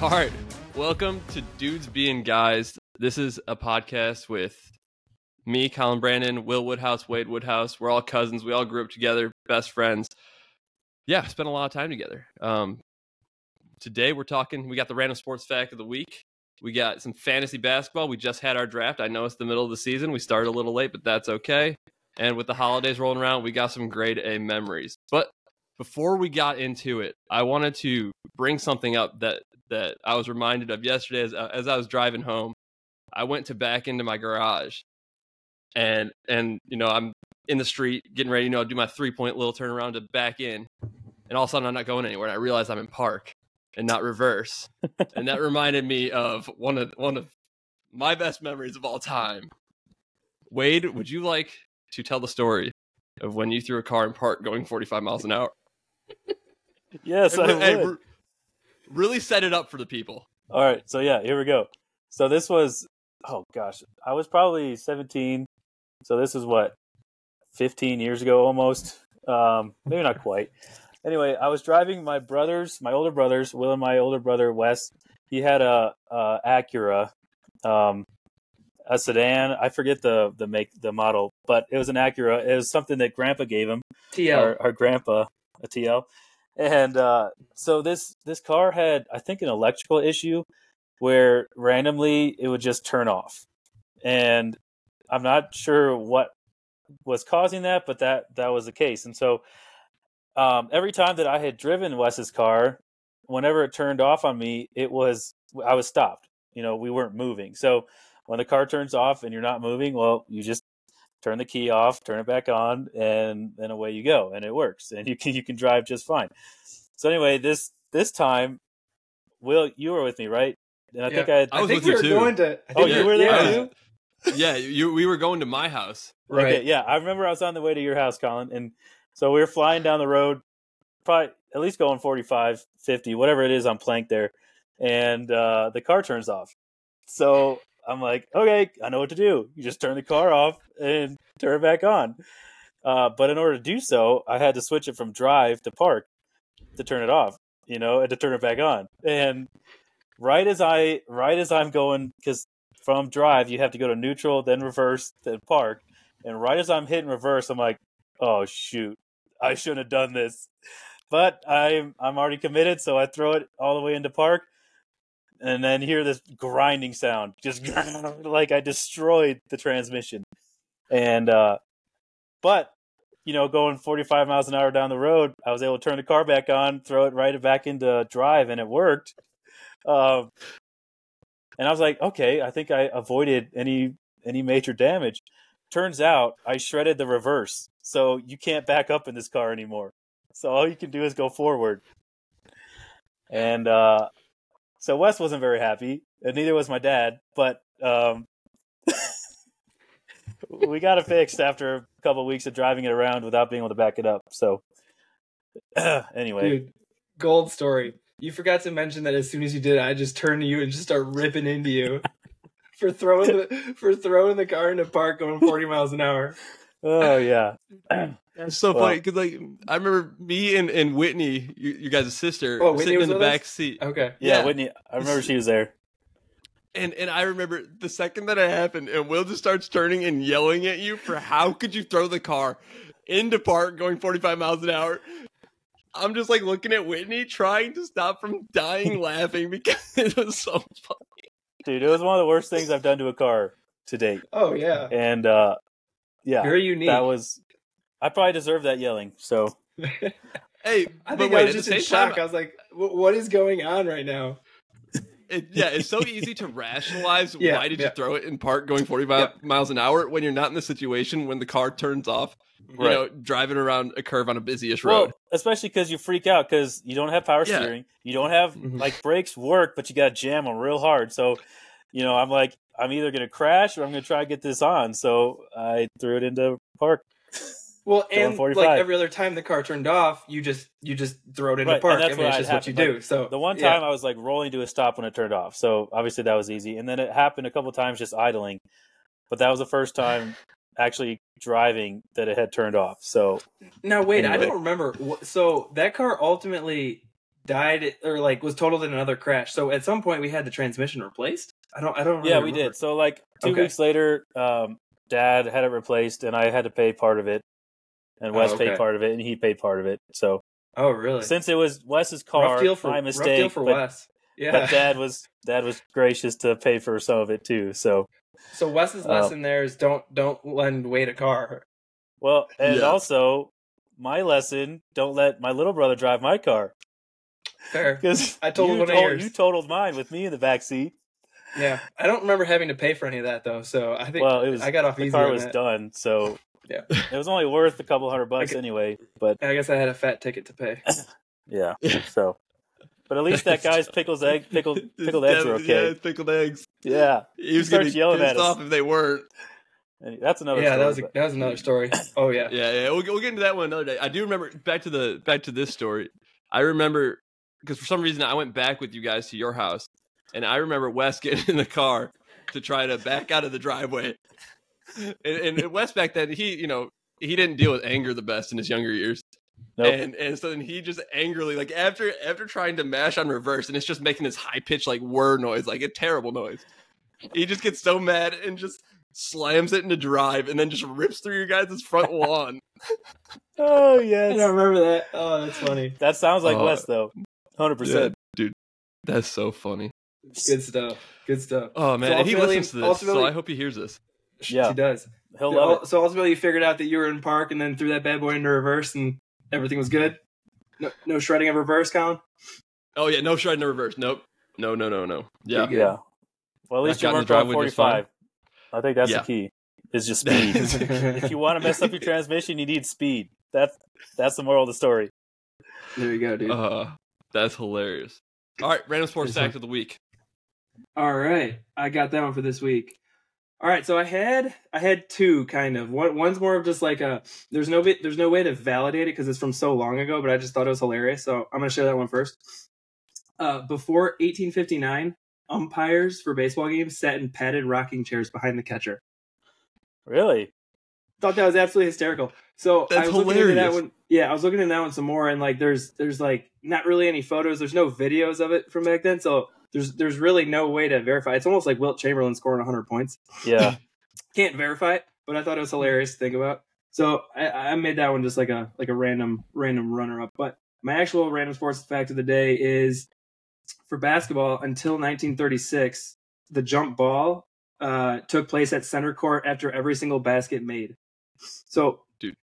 All right. Welcome to Dudes Being Guys. This is a podcast with me, Colin Brandon, Will Woodhouse, Wade Woodhouse. We're all cousins. We all grew up together, best friends. Yeah, spent a lot of time together. Um, today we're talking, we got the random sports fact of the week. We got some fantasy basketball. We just had our draft. I know it's the middle of the season. We started a little late, but that's okay. And with the holidays rolling around, we got some grade A memories. But before we got into it, I wanted to bring something up that that I was reminded of yesterday as, uh, as I was driving home. I went to back into my garage, and and you know I'm in the street getting ready, you know, do my three point little turnaround to back in, and all of a sudden I'm not going anywhere. And I realize I'm in park and not reverse, and that reminded me of one of one of my best memories of all time. Wade, would you like to tell the story of when you threw a car in park going 45 miles an hour? Yes, I Hey, would. Re- really set it up for the people. All right, so yeah, here we go. So this was, oh gosh, I was probably 17. So this is what, 15 years ago almost. Um, maybe not quite. Anyway, I was driving my brothers, my older brothers, Will and my older brother Wes. He had a, a Acura, um, a sedan. I forget the the make the model, but it was an Acura. It was something that Grandpa gave him TL. our, our grandpa a TL. And uh, so this this car had I think an electrical issue where randomly it would just turn off. And I'm not sure what was causing that, but that that was the case. And so um, every time that I had driven Wes's car, whenever it turned off on me, it was I was stopped. You know, we weren't moving. So when the car turns off and you're not moving, well, you just turn the key off, turn it back on, and then away you go, and it works, and you can you can drive just fine. So anyway, this this time, Will, you were with me, right? And I Yeah. think I, had, I was think with we you were too. going to. Oh, think you were there yeah. too. Yeah, you we were going to my house. Right. Okay, yeah, I remember I was on the way to your house, Colin, and so we were flying down the road, probably at least going 45, 50, whatever it is on Plank there, and uh, the car turns off. So I'm like, okay, I know what to do. You just turn the car off and turn it back on. Uh, but in order to do so, I had to switch it from drive to park to turn it off, you know, and to turn it back on. And right as I, right as I'm going, because from drive you have to go to neutral, then reverse, then park. And right as I'm hitting reverse, I'm like, oh shoot, I shouldn't have done this. But I'm I'm already committed, so I throw it all the way into park, and then hear this grinding sound, just like I destroyed the transmission. And uh, but you know, going 45 miles an hour down the road, I was able to turn the car back on, throw it right back into drive, and it worked. Um, and I was like, okay, I think I avoided any any major damage. Turns out I shredded the reverse, so you can't back up in this car anymore. So all you can do is go forward. And uh, so Wes wasn't very happy, and neither was my dad. But um, we got it fixed after a couple of weeks of driving it around without being able to back it up. So anyway, Dude, gold story. You forgot to mention that as soon as you did, I just turned to you and just start ripping into you for throwing the for throwing the car into park going 40 miles an hour. Oh yeah, It's so Well- funny because like I remember me and, and Whitney, you, you guys' sister, Oh, Whitney sitting in the with us? back seat, Okay. yeah, Yeah. Whitney. I remember she was there. and and I remember the second that it happened, and Will just starts turning and yelling at you for how could you throw the car into park going 45 miles an hour. I'm just like looking at Whitney, trying to stop from dying laughing because it was so funny. Dude, it was one of the worst things I've done to a car to date. Oh yeah. And uh, yeah, Very unique. that was. I probably deserve that yelling. So Hey, I think wait, I was just in same time, shock. I was like, "What is going on right now?" It, yeah, it's so easy to rationalize Yeah, why did yeah. you throw it in park going 45 miles an hour when you're not in the situation when the car turns off, you Right. know, driving around a curve on a busyish well, road. especially because you freak out because you don't have power Yeah. steering, you don't have Mhm. like brakes work, but you got to jam them real hard. So, you know, I'm like, I'm either gonna crash or I'm gonna try to get this on. So I threw it into park. Well, and like every other time the car turned off, you just you just throw it into Right, and park. that's I mean, what it's just what you happened. do. So The one yeah. time I was like rolling to a stop when it turned off. So obviously that was easy. And then it happened a couple times just idling. But that was the first time actually driving that it had turned off. So Now wait, I don't remember. So that car ultimately died or like was totaled in another crash. So at some point we had the transmission replaced. I don't. I don't. Yeah, we remember. did. So like two Okay. weeks later, um, Dad had it replaced, and I had to pay part of it, and Oh, Wes okay. paid part of it, and he paid part of it. So Oh, really? since it was Wes's car, for my mistake, deal for but, Wes. Yeah. but Dad was Dad was gracious to pay for some of it too. So so Wes's Uh, lesson there is don't don't lend Wade a car. well, and Yeah. also my lesson: don't let my little brother drive my car Fair. because I totaled you, one of yours. you totaled mine with me in the back seat. Yeah, I don't remember having to pay for any of that though. So I think Well, it was I got off the easy. car was that. done, so Yeah. it was only worth a couple hundred bucks Okay. anyway. But I guess I had a fat ticket to pay. yeah, so. But at least that guy's pickles egg pickled pickled eggs are okay. Yeah, pickled eggs. Yeah, He was starts gonna be yelling pissed at us. off if they weren't. and that's another. yeah, story, that was a, but- that was another story. Oh yeah. Yeah, yeah. We'll, we'll get into that one another day. I do remember back to the back to this story. I remember because for some reason I went back with you guys to your house, and I remember Wes getting in the car to try to back out of the driveway. And, and Wes back then, he you know he didn't deal with anger the best in his younger years, Nope. and and so then he just angrily like after after trying to mash on reverse, and it's just making this high pitched like whir noise, like a terrible noise. He just gets so mad and just slams it into drive, and then just rips through your guys' front lawn. oh I yes, don't remember that. Oh, that's funny. that sounds like Oh. Wes though, hundred percent. dude, that's so funny. Good stuff. Good stuff. Oh man, So and he listens to this, so I hope he hears this. Yeah. he does. He'll love it. So ultimately, you figured out that you were in park and then threw that bad boy into reverse and everything was good. No, no shredding of reverse, Colin. Oh yeah, no shredding the reverse. Nope. No, no, no, no. Yeah. Yeah. Well, at least Back you out in the worked on driveway just fine. forty-five. I think that's Yeah. the key. Is just speed. if you want to mess up your transmission, you need speed. That's that's the moral of the story. there you go, dude. Uh, that's hilarious. All right, random sports This fact of the week. All right, I got that one for this week. All right, so I had I had two kind of. One one's more of just like a there's no bit there's no way to validate it because it's from so long ago, but I just thought it was hilarious. So I'm gonna share that one first. Uh, before 1859, umpires for baseball games sat in padded rocking chairs behind the catcher. Really? Thought that was absolutely hysterical. So I That's was looking into that hilarious. one. Yeah, I was looking into that one some more, and like there's there's like not really any photos. There's no videos of it from back then, so there's there's really no way to verify. It's almost like Wilt Chamberlain scoring 100 points. Yeah. Can't verify it, but I thought it was hilarious to think about. So I, I made that one just like a like a random random runner up. But my actual random sports fact of the day is for basketball until 1936, the jump ball uh, took place at center court after every single basket made. So, Dude.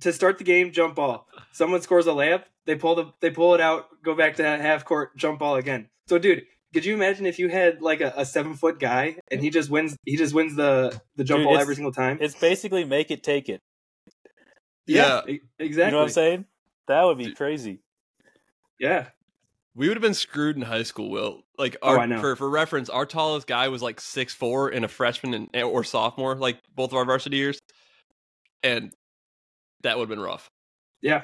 to start the game, jump ball. Someone scores a layup, they pull the they pull it out, go back to half court, jump ball again. So, dude, could you imagine if you had like a, a seven foot guy and he just wins he just wins the the jump Dude, ball every single time? It's basically make it take it. Yeah. e- exactly. You know what I'm saying? That would be Dude. crazy. Yeah, We would have been screwed in high school, Will. Like, Oh, our, I know. for for reference, our tallest guy was like six four and a freshman and, or sophomore, like both of our varsity years, and that would have been rough. Yeah.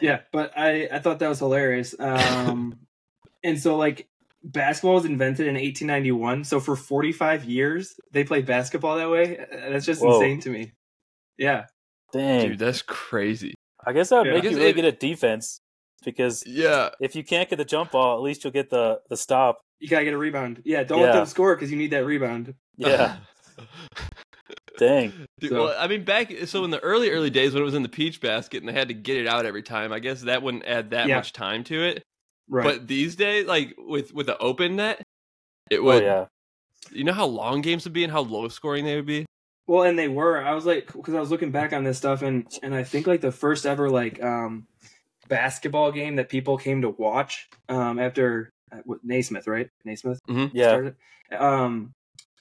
Yeah, but I I thought that was hilarious. Um and so like basketball was invented in 1891, so for 45 years they played basketball that way. That's just Whoa. insane to me. Yeah. Dang. Dude, that's crazy. I guess that would Yeah. make you really it- good at defense because Yeah, if you can't get the jump ball, at least you'll get the the stop. You got to get a rebound. Yeah, don't let them score cuz you need that rebound. Yeah. Dang. Dude, So- well, I mean, back so in the early early days when it was in the peach basket and they had to get it out every time, I guess that wouldn't add that Yeah. much time to it. Right. But these days, like with with the open net, it Oh would. yeah. You know how long games would be and how low scoring they would be. Well, and they were. I was like, because I was looking back on this stuff, and and I think like the first ever like um basketball game that people came to watch um after uh, Naismith, right? Naismith. Yeah. started. Um,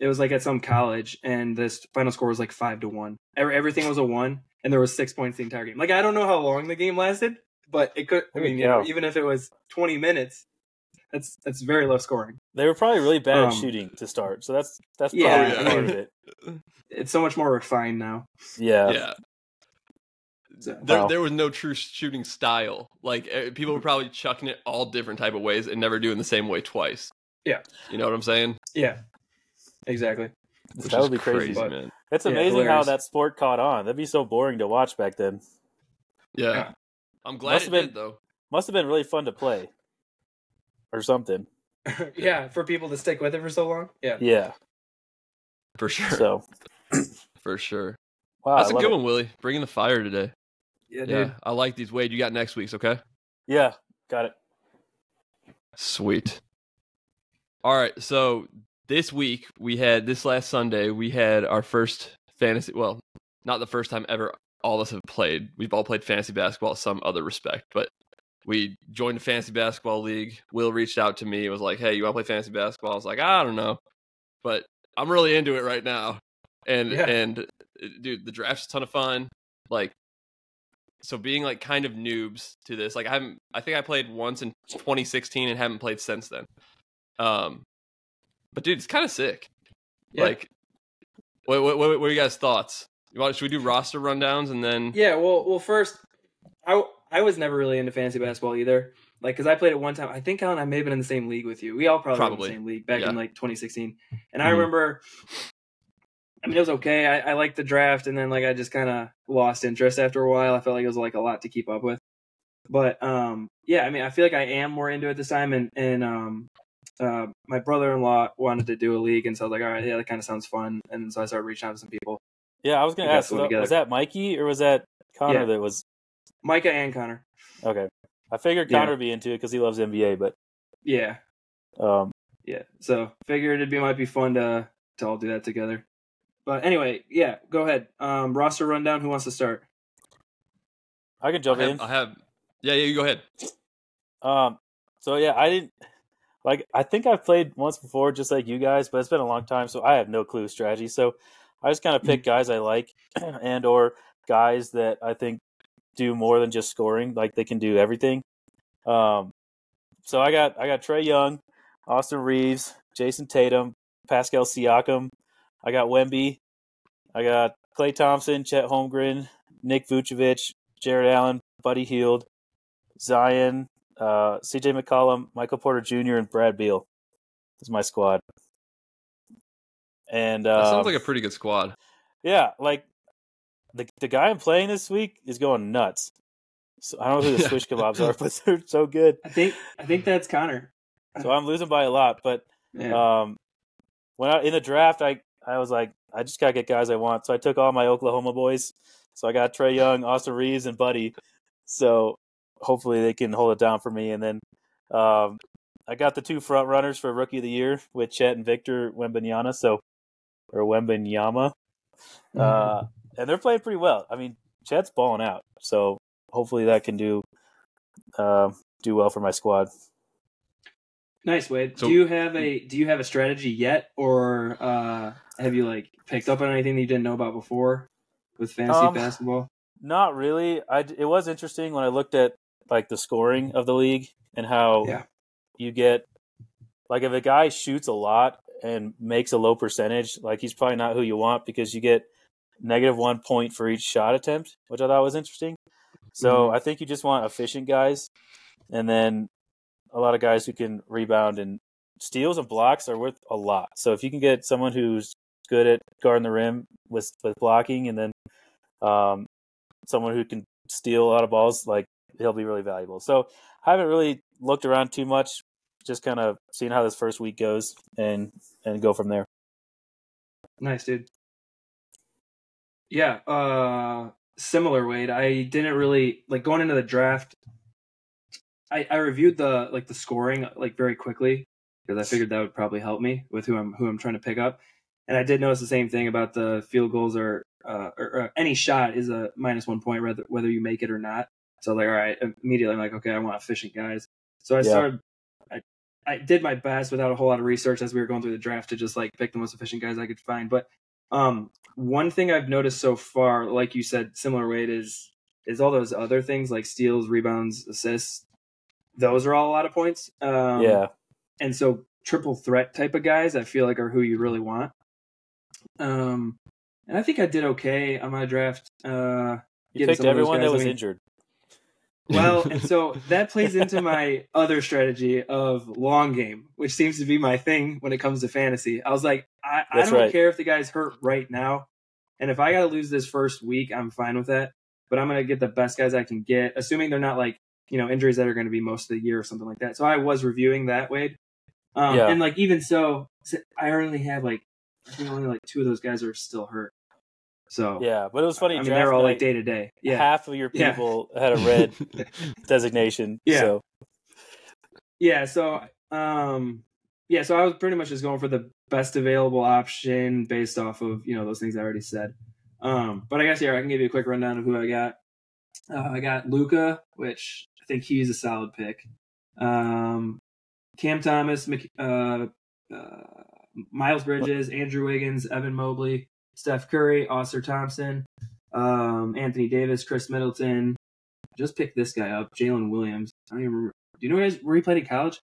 it was like at some college, and this final score was like five to one. Every, everything was a one, and there was six points the entire game. Like I don't know how long the game lasted, but it could. I mean, you know, cow. even if it was twenty minutes, that's that's very low scoring. They were probably really bad at Um, shooting to start, so that's that's probably Yeah, I part mean- of it. It's so much more refined now. Yeah. yeah. So- There, Wow. there was no true shooting style. Like eh, people were probably chucking it all different type of ways and never doing the same way twice. Yeah. you know what I'm saying? yeah, exactly. Which that is would be crazy. but- man. It's Yeah, amazing how that sport caught on. That'd be so boring to watch back then. Yeah, Yeah. I'm glad Must it have been- did though. must have been really fun to play, or something. yeah, for people to stick with it for so long. Yeah. Yeah. For sure. So For sure. wow, That's I a good it. one, Willie. Bringing the fire today. Yeah, dude. Yeah, I like these. Wade, you got next week's, okay? Yeah, got it. Sweet. All right, so this week we had this last Sunday we had our first fantasy. Well, not the first time ever. All of us have played. We've all played fantasy basketball, some other respect, but we joined a fantasy basketball league. Will reached out to me. It was like, "Hey, you want to play fantasy basketball?" I was like, "I don't know," but I'm really into it right now. And Yeah. and uh, dude, the draft's a ton of fun. Like so being like kind of noobs to this like i haven't i think i played once in 2016 and haven't played since then um but dude it's kind of sick Yeah. like what, what, what, what are you guys thoughts want, should we do roster rundowns and then Yeah, well, well, first, I I was never really into fantasy basketball either. Like, because I played it one time. I think Alan, I may have been in the same league with you. We all probably, were in the same league back Yeah. in like 2016. And I Mhm. remember, I mean, it was okay. I, I liked the draft, and then like I just kind of lost interest after a while. I felt like it was like a lot to keep up with. But um, yeah, I mean, I feel like I am more into it this time, and and um, uh, my brother-in-law wanted to do a league, and so I was like, all right, yeah, that kind of sounds fun. And so I started reaching out to some people, Yeah, I was gonna ask. Was that, was that Mikey or was that Connor Yeah. that was Micah and Connor. okay? I figured Yeah. Connor would be into it because he loves NBA, but Yeah, um, yeah. So figured it'd be might be fun to to all do that together. But anyway, yeah, go ahead. Um, roster rundown. Who wants to start? I can jump I in. I have yeah yeah you go ahead Um, so yeah, I didn't like. I think I've played once before, just like you guys, but it's been a long time, so I have no clue strategy. So I just kind of pick guys I like, and or guys that I think do more than just scoring. Like they can do everything. Um, so I got I got Trae Young, Austin Reaves, Jayson Tatum, Pascal Siakam. I got Wemby. I got Klay Thompson, Chet Holmgren, Nick Vucevic, Jarrett Allen, Buddy Hield, Zion, uh, CJ McCollum, Michael Porter Jr., and Brad Beal. This Is my squad. And that uh, sounds like a pretty good squad yeah, like the the guy I'm playing this week is going nuts. So I don't know who the swish kebabs are, but they're so good. I think I think that's Connor. So I'm losing by a lot. But Yeah. um, when I in the draft, I I was like, I just gotta get guys I want. So I took all my Oklahoma boys. So I got Trae Young, Austin Reaves, and Buddy. So hopefully they can hold it down for me. And then um, I got the two front runners for Rookie of the Year with Chet and Victor Wembanyama. So or Wembanyama. Uh, and they're playing pretty well. I mean, Chet's balling out. So hopefully that can do uh, do well for my squad. Nice, Wade. So- do you have a do you have a strategy yet, or uh, have you like picked up on anything that you didn't know about before with fantasy Um, basketball? Not really. I it was interesting when I looked at like the scoring of the league and how Yeah. you get like if a guy shoots a lot and makes a low percentage, like he's probably not who you want because you get negative one point for each shot attempt, which I thought was interesting. So I think you just want efficient guys, and then a lot of guys who can rebound and steals and blocks are worth a lot. So if you can get someone who's good at guarding the rim with with blocking, and then um, someone who can steal a lot of balls, like he'll be really valuable. So I haven't really looked around too much, just kind of seeing how this first week goes and and go from there. Nice, dude. Yeah, uh similar Wade. I didn't really like going into the draft. I I reviewed the like the scoring like very quickly because I figured that would probably help me with who I'm who I'm trying to pick up. And I did notice the same thing about the field goals or uh or, or any shot is a minus 1 point whether whether you make it or not. So like all right, immediately I'm like okay, I want efficient guys. So I Yeah. started I I did my best without a whole lot of research as we were going through the draft to just like pick the most efficient guys I could find. But um, one thing I've noticed so far, like you said, similar Wade is is all those other things like steals, rebounds, assists. Those are all a lot of points. Um, yeah, and so triple threat type of guys, I feel like are who you really want. Um, and I think I did okay on my draft. Uh, you picked some of those everyone that I was mean, injured. Well, and so that plays into my other strategy of long game, which seems to be my thing when it comes to fantasy. I was like, I, I don't right. care if the guy's hurt right now. And if I got to lose this first week, I'm fine with that. But I'm going to get the best guys I can get, assuming they're not like you know injuries that are going to be most of the year or something like that. So I was reviewing that Wade, um, Yeah. and like even so, I only have like I think only like two of those guys are still hurt. So Yeah, but it was funny. I mean they're all like day to day. Yeah, half of your Yeah. people had a red designation. Yeah. So yeah. So um, yeah. So I was pretty much just going for the best available option based off of you know those things I already said. Um, but I guess yeah, I can give you a quick rundown of who I got. Uh, I got Luka, which I think he's a solid pick. Um, Cam Thomas, uh, uh, Miles Bridges, Andrew Wiggins, Evan Mobley, Steph Curry, Ausar Thompson, um, Anthony Davis, Khris Middleton. Just picked this guy up, Jalen Williams. I don't even remember. Do you know where, he- where he played in college?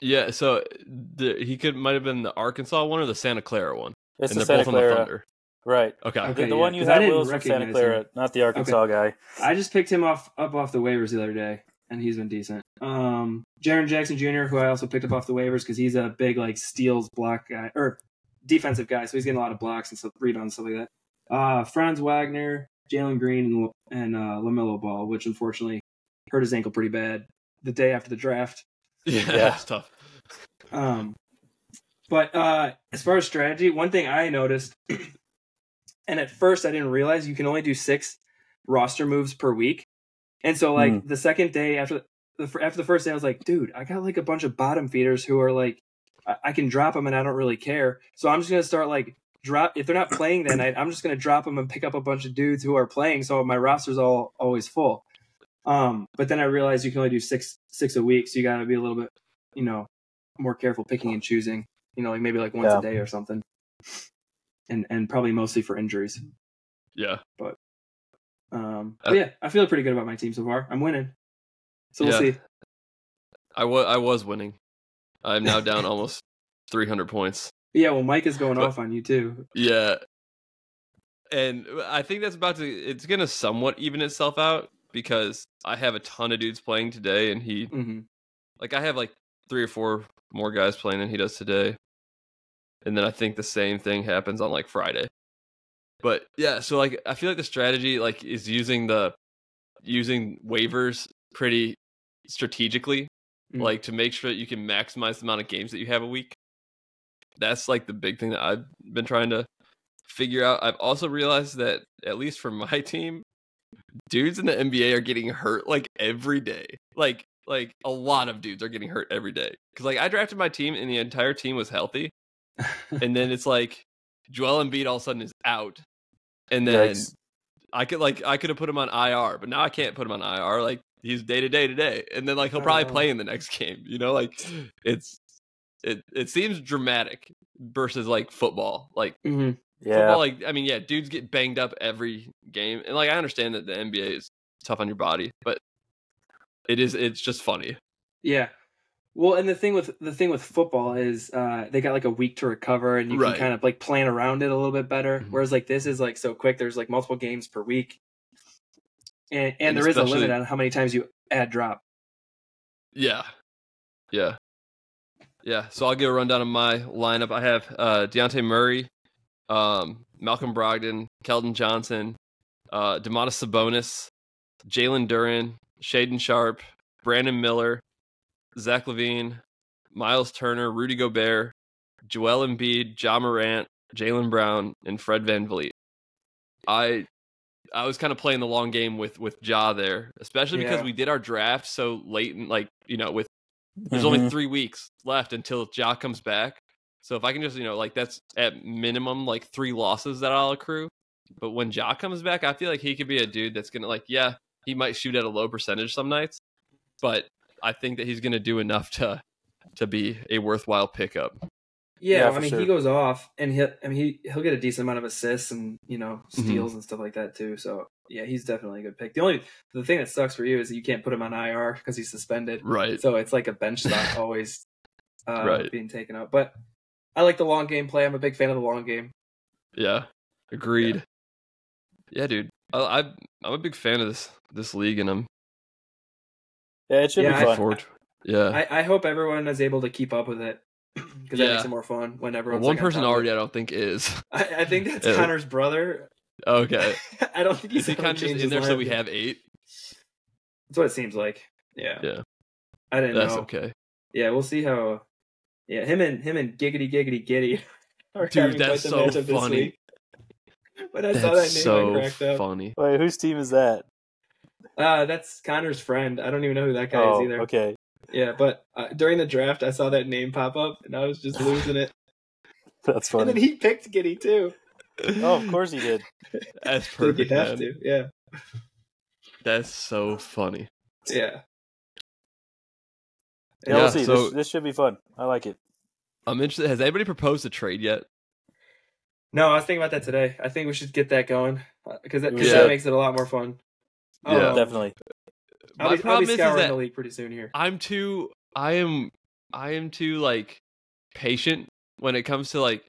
Yeah, so the, he could might have been the Arkansas one or the Santa Clara one, it's and the they're Santa both on the Clara, Thunder. right? Okay. Okay. the, the yeah, one you 'cause I had didn't was from Santa Clara, him. not the Arkansas guy. I just picked him off up off the waivers the other day, and he's been decent. Um, Jaren Jackson Jr., who I also picked up off the waivers because he's a big like steals block guy or defensive guy, so he's getting a lot of blocks and stuff, rebounds stuff like that. Uh, Franz Wagner, Jalen Green, and, and uh, LaMelo Ball, which unfortunately hurt his ankle pretty bad the day after the draft. Yeah, Yeah. that's tough. Um, but uh, as far as strategy, one thing I noticed, and at first I didn't realize you can only do six roster moves per week, and so like the second day after the after the first day, I was like, dude, I got like a bunch of bottom feeders who are like, I, I can drop them and I don't really care, so I'm just gonna start like drop if they're not playing that night, I'm just gonna drop them and pick up a bunch of dudes who are playing, so my roster's all always full. Um, but then I realized you can only do six six a week, so you got to be a little bit, you know, more careful picking and choosing. You know, like maybe like once Yeah. a day or something, and and probably mostly for injuries. Yeah. But Um, Uh, but yeah, I feel pretty good about my team so far. I'm winning, so we'll Yeah. see. I was I was winning. I'm now down almost 300 points. Yeah, well, Mike is going But- off on you too. Yeah. And I think that's about to it's going to somewhat even itself out because I have a ton of dudes playing today and he hmm like I have like three or four more guys playing than he does today. And then I think the same thing happens on like Friday. But yeah, so like I feel like the strategy like is using the using waivers pretty strategically Mhm. like to make sure that you can maximize the amount of games that you have a week. That's like the big thing that I've been trying to figure out. I've also realized that at least for my team, dudes in the NBA are getting hurt like every day. Like like a lot of dudes are getting hurt every day. Cuz like I drafted my team and the entire team was healthy and then it's like Joel Embiid all of a sudden is out. And then Yikes. I could like I could have put him on IR, but now I can't put him on IR. Like he's day to day to day, and then like he'll probably Oh. play in the next game. You know, like it's it it seems dramatic versus like football. Like hmm Yeah, football, like I mean, yeah, dudes get banged up every game, and like I understand that the NBA is tough on your body, but it is it's just funny. Yeah. Well, and the thing with the thing with football is uh, they got like a week to recover, and you Right. can kind of like plan around it a little bit better. Mhm. Whereas like this is like so quick. There's like multiple games per week, and and, And there is a limit on how many times you add drop. Yeah. Yeah. Yeah. So I'll give a rundown of my lineup. I have uh Dejounte Murray, um, Malcolm Brogdon, Keldon Johnson, uh Domantas Sabonis, Jalen Duren, Shaedon Sharpe, Brandon Miller, Zach LaVine, Miles Turner, Rudy Gobert, Joel Embiid, Ja Morant, Jaylen Brown, and Fred VanVleet. I I was kind of playing the long game with with Ja there, especially because Yeah. we did our draft so late and like you know with there's Mhm. only three weeks left until Ja comes back. So if I can just you know like that's at minimum like three losses that I'll accrue. But when Ja comes back, I feel like he could be a dude that's gonna like yeah he might shoot at a low percentage some nights, but I think that he's gonna do enough to to be a worthwhile pickup. Yeah, Yeah, I mean sure. he goes off, and he I mean he he'll get a decent amount of assists and you know Mhm. steals and stuff like that too. So yeah, he's definitely a good pick. The only the thing that sucks for you is that you can't put him on IR because he's suspended. Right. So it's like a bench spot always uh, Right. being taken up. But I like the long game play. I'm a big fan of the long game. Yeah, agreed. Yeah, dude, I, I I'm a big fan of this this league, and I'm yeah, it should Yeah, be I- fun. forward. to- Yeah, I, I hope everyone is able to keep up with it because that makes it more fun when Well, one like, person already. I don't think is. I, I think that's Yeah. Connor's brother. Okay, I don't think he's is he kind of just in there so we have eight? That's what it seems like. Yeah. Yeah. I didn't That's know. okay. Yeah, we'll see how. Yeah, him and him and giggity giggity giddy. are Dude, that's so funny. week. When I saw that name, That's I so cracked up. funny. Wait, whose team is that? Uh, that's Connor's friend. I don't even know who that guy oh, is either. okay. Yeah, but uh, during the draft, I saw that name pop up, and I was just losing it. That's funny. And then he picked Giddey too. Oh, of course he did. That's Like, perfect. you have man. to. Yeah, That's so funny. yeah. Yeah, Yeah, we'll see. so- this, this should be fun. I like it. I'm interested. Has anybody proposed a trade yet? No, I was thinking about that today. I think we should get that going because that, 'cause Yeah. that makes it a lot more fun. Yeah. Um, Definitely. I'll My be, I'll problem be is, is scouring that the league pretty soon here. I'm too. I am. I am too like patient when it comes to like.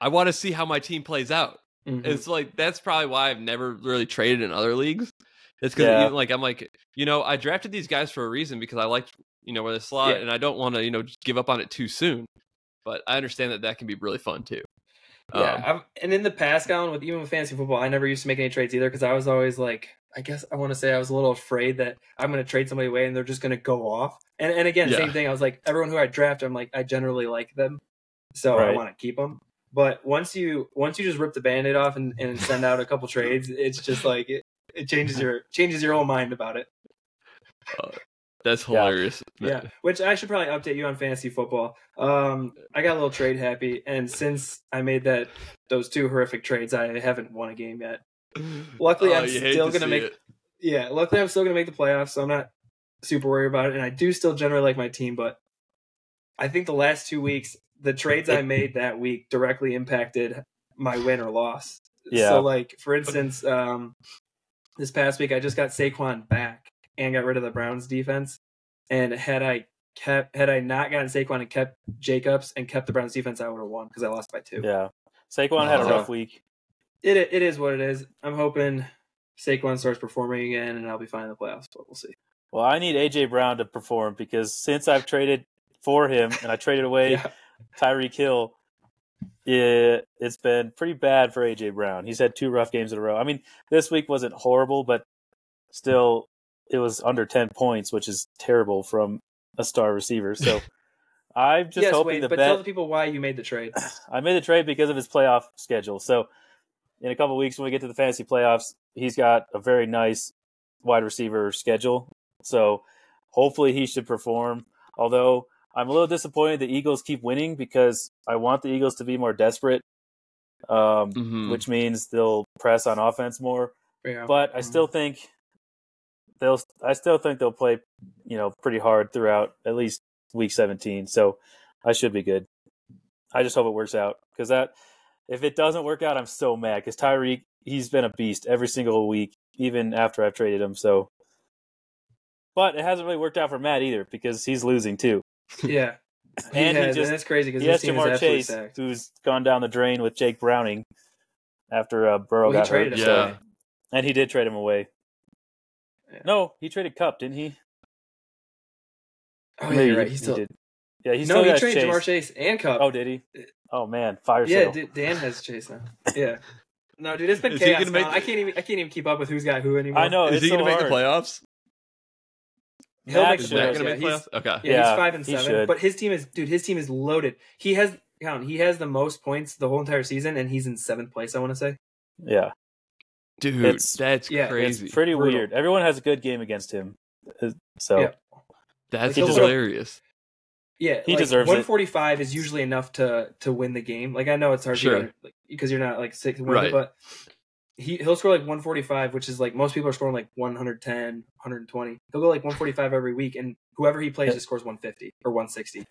I want to see how my team plays out. Mhm. It's like that's probably why I've never really traded in other leagues. It's because Yeah. even like I'm like you know I drafted these guys for a reason because I liked you know where they slot Yeah. and I don't want to you know just give up on it too soon. But I understand that that can be really fun too. Yeah, Um, I've, and in the past, Colin, with even with fantasy football, I never used to make any trades either because I was always like, I guess I want to say I was a little afraid that I'm going to trade somebody away and they're just going to go off. And and again, Yeah. same thing. I was like, everyone who I draft, I'm like, I generally like them, so I want to keep them. But once you once you just rip the band-aid off and, and send out a couple trades, it's just like it, it changes your changes your whole mind about it. that's Yeah. hilarious. Yeah, which I should probably update you on fantasy football. Um, I got a little trade happy, and since I made that those two horrific trades, I haven't won a game yet. Luckily, Oh, I'm still to gonna make. it. Yeah, luckily I'm still gonna make the playoffs, so I'm not super worried about it. And I do still generally like my team, but I think the last two weeks, the trades I made that week directly impacted my win or loss. Yeah. So, like for instance, um, this past week I just got Saquon back and got rid of the Browns defense. And had I kept, had I not gotten Saquon and kept Jacobs and kept the Browns defense, I would have won because I lost by two. Yeah. Saquon had a rough week. It it is what it is. I'm hoping Saquon starts performing again, and I'll be fine in the playoffs. But we'll see. Well, I need AJ Brown to perform because since I've traded for him and I traded away Yeah. Tyreek Hill, yeah, it's been pretty bad for AJ Brown. He's had two rough games in a row. I mean, this week wasn't horrible, but still, it was under ten points, which is terrible from a star receiver. So I'm just yes, hoping wait, the but bet. tell the people why you made the trade. I made the trade because of his playoff schedule. So in a couple of weeks when we get to the fantasy playoffs, he's got a very nice wide receiver schedule. So hopefully he should perform. Although I'm a little disappointed the Eagles keep winning because I want the Eagles to be more desperate, um, Mhm. which means they'll press on offense more. Yeah. But I still think they'll. I still think they'll play, you know, pretty hard throughout at least week 17. So I should be good. I just hope it works out because that if it doesn't work out, I'm so mad because Tyreek he's been a beast every single week, even after I've traded him. So, but it hasn't really worked out for Matt either because he's losing too. yeah, he And he has, just- and that's crazy because he has Ja'Marr Chase, stacked. who's gone down the drain with Jake Browning after uh, Burrow Well, he got hurt. Yeah. away. And he did trade him away. Yeah. No, he traded Kupp, didn't he? Oh yeah, you're right. he He's still did. Yeah, he's no. still He got traded Chase. Ja'Marr Chase and Kupp. Oh, did he? Oh man, fire yeah, sale. D- Dan has Chase now. Yeah. No, dude, it's been Is chaos. make Colin. I can't even. I can't even keep up with who's got who anymore. I know Is it's he so going to make hard. the playoffs? He'll Matt make Is the playoffs, going yeah. He's- playoffs? Okay. Yeah, Yeah, he's five and seven. But his team is, dude. His team is loaded. He has count. He has the most points the whole entire season, and he's in seventh place. I want to say. Yeah, Dude, It's- that's yeah, it's crazy. it's pretty Brutal. weird. Everyone has a good game against him, Uh, so Yeah. that's He deserves- hilarious. Yeah, He like, deserves it. 145 is usually enough to to win the game. Like I know it's hard Sure. to like, because you're not like six win, Right. but he he'll score like 145, which is like most people are scoring like 110, 120. He'll go like 145 every week, and whoever he plays Yeah. just scores 150 or 160.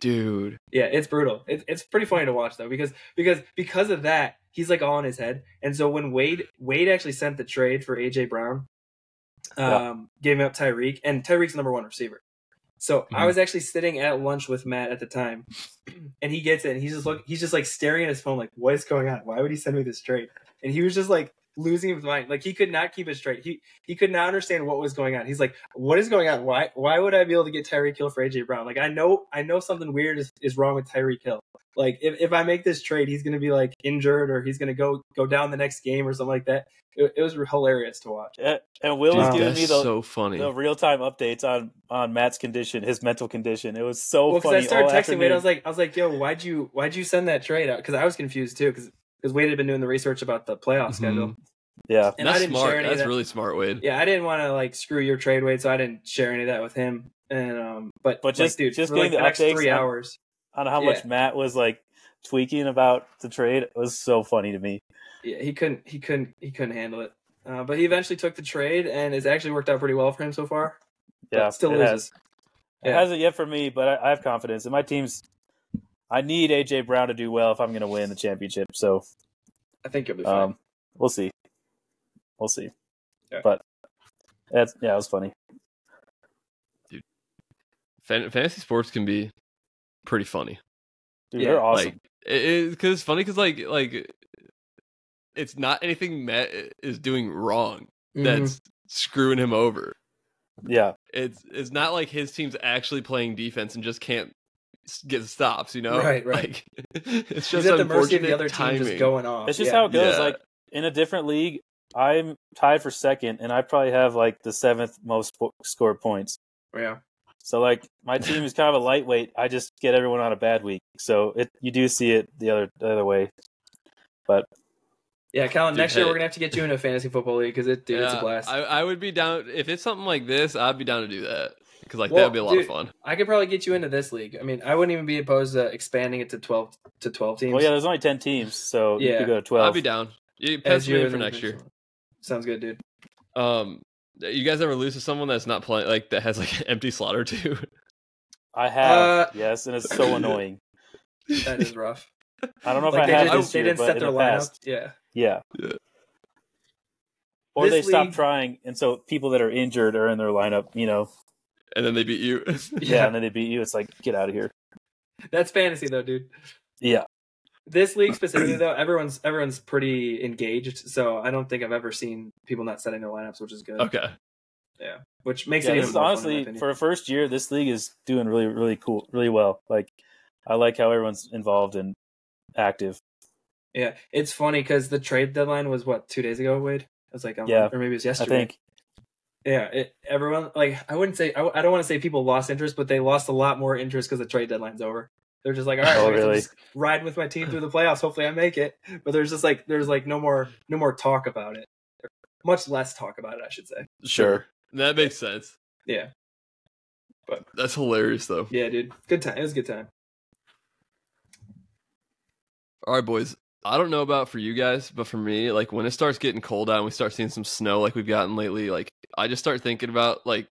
Dude. Yeah, it's brutal. It, it's pretty funny to watch though because because because of that he's like all in his head. And so when Wade Wade actually sent the trade for AJ Brown, um, Yeah. gave up Tyreek, and Tyreek's the number one receiver. So I Mhm. was actually sitting at lunch with Matt at the time, and he gets it, and he's just look, he's just like staring at his phone, like, "What is going on? Why would he send me this trade?" And he was just like losing his mind, like he could not keep it straight. He he could not understand what was going on. He's like, "What is going on? Why why would I be able to get Tyreek Hill for AJ Brown? Like I know I know something weird is, is wrong with Tyreek Hill." Like if, if I make this trade, he's gonna be like injured or he's gonna go go down the next game or something like that. It, it was hilarious to watch. And and Will Dude, was Wow. giving me the, so funny. the real time updates on on Matt's condition, his mental condition. It was so Well, because funny. I started all texting Wade, afternoon. I was like, I was like, yo, why'd you why'd you send that trade out? Because I was confused too, because because Wade had been doing the research about the playoff Mhm. schedule, yeah, and I didn't smart. share any That's that. really smart, Wade. Yeah, I didn't want to like screw your trade Wade, so I didn't share any of that with him. And um, but But like, just- dude, just for like getting the the next updates three on- hours. On how Yeah. much Matt was like tweaking about the trade It was so funny to me. Yeah, he couldn't he couldn't he couldn't handle it. Uh, but he eventually took the trade, and it's actually worked out pretty well for him so far. But Yeah, still it loses. has. It hasn't yet for me, but I, I have confidence. And my team's. I need AJ Brown to do well if I'm going to win the championship. So I think you'll be fine. um, we'll see. We'll see. Yeah. But that's yeah, it was funny. Fan- fantasy sports can be pretty funny. Dude, Yeah, they're awesome. Like, it, because it's funny because like like it's not anything Matt is doing wrong Mhm. that's screwing him over. yeah, It's it's not like his team's actually playing defense and just can't get stops. You know, Right, right. Like, it's He's just at the mercy of unfortunate the other timing. team just going off. it's just yeah. how it goes. Yeah. Like in a different league, I'm tied for second, and I probably have like the seventh most po- scored points. yeah. So like my team is kind of a lightweight. I just get everyone on a bad week. So it you do see it the other the other way. But Yeah, Colin. Dude, next year we're gonna have to get you into a fantasy football league because it, dude, it's a blast. I, I, I would be down if it's something like this. I'd be down to do that because like Well, that would be a lot dude, of fun. I could probably get you into this league. I mean, I wouldn't even be opposed to expanding it to twelve to twelve teams. well, yeah, there's only ten teams, so you Yeah. could go to twelve. I'd be down. You As pencil you me in for next year. Sounds good, dude. Um, you guys ever lose to someone that's not playing like that has like an empty slot or two? I have Uh, yes, and it's so annoying. That is rough. I don't know if like I they, have did, this they year, didn't but set in their the lineup. past, Yeah. yeah. Yeah. Or they This stop trying, and so people that are injured are in their lineup. You know, and then they beat you. yeah, Yeah. and then they beat you. It's like get out of here. That's fantasy though, dude. Yeah, This league specifically though, everyone's everyone's pretty engaged, so I don't think I've ever seen people not setting their lineups, which is good. okay. Yeah. Which makes yeah. it This even is more fun, in my honestly opinion. for a first year. This league is doing really, really cool, really well. Like, I like how everyone's involved and active. Yeah, it's funny because the trade deadline was what two days ago. Wade, i was like, um, Yeah, or maybe it was I yesterday. think. Yeah, it, everyone like I wouldn't say I, I don't want to say people lost interest, but they lost a lot more interest because the trade deadline's over. They're just like, all right, Oh, I guess I'm really? just riding with my team through the playoffs. Hopefully, I make it. But there's just like there's like no more no more talk about it. Much less talk about it, I should say. Sure. That makes sense. Yeah, but That's hilarious though. yeah, dude. Good time. It was a good time. All right, boys. I don't know about for you guys, but for me, like when it starts getting cold out and we start seeing some snow like we've gotten lately, like I just start thinking about like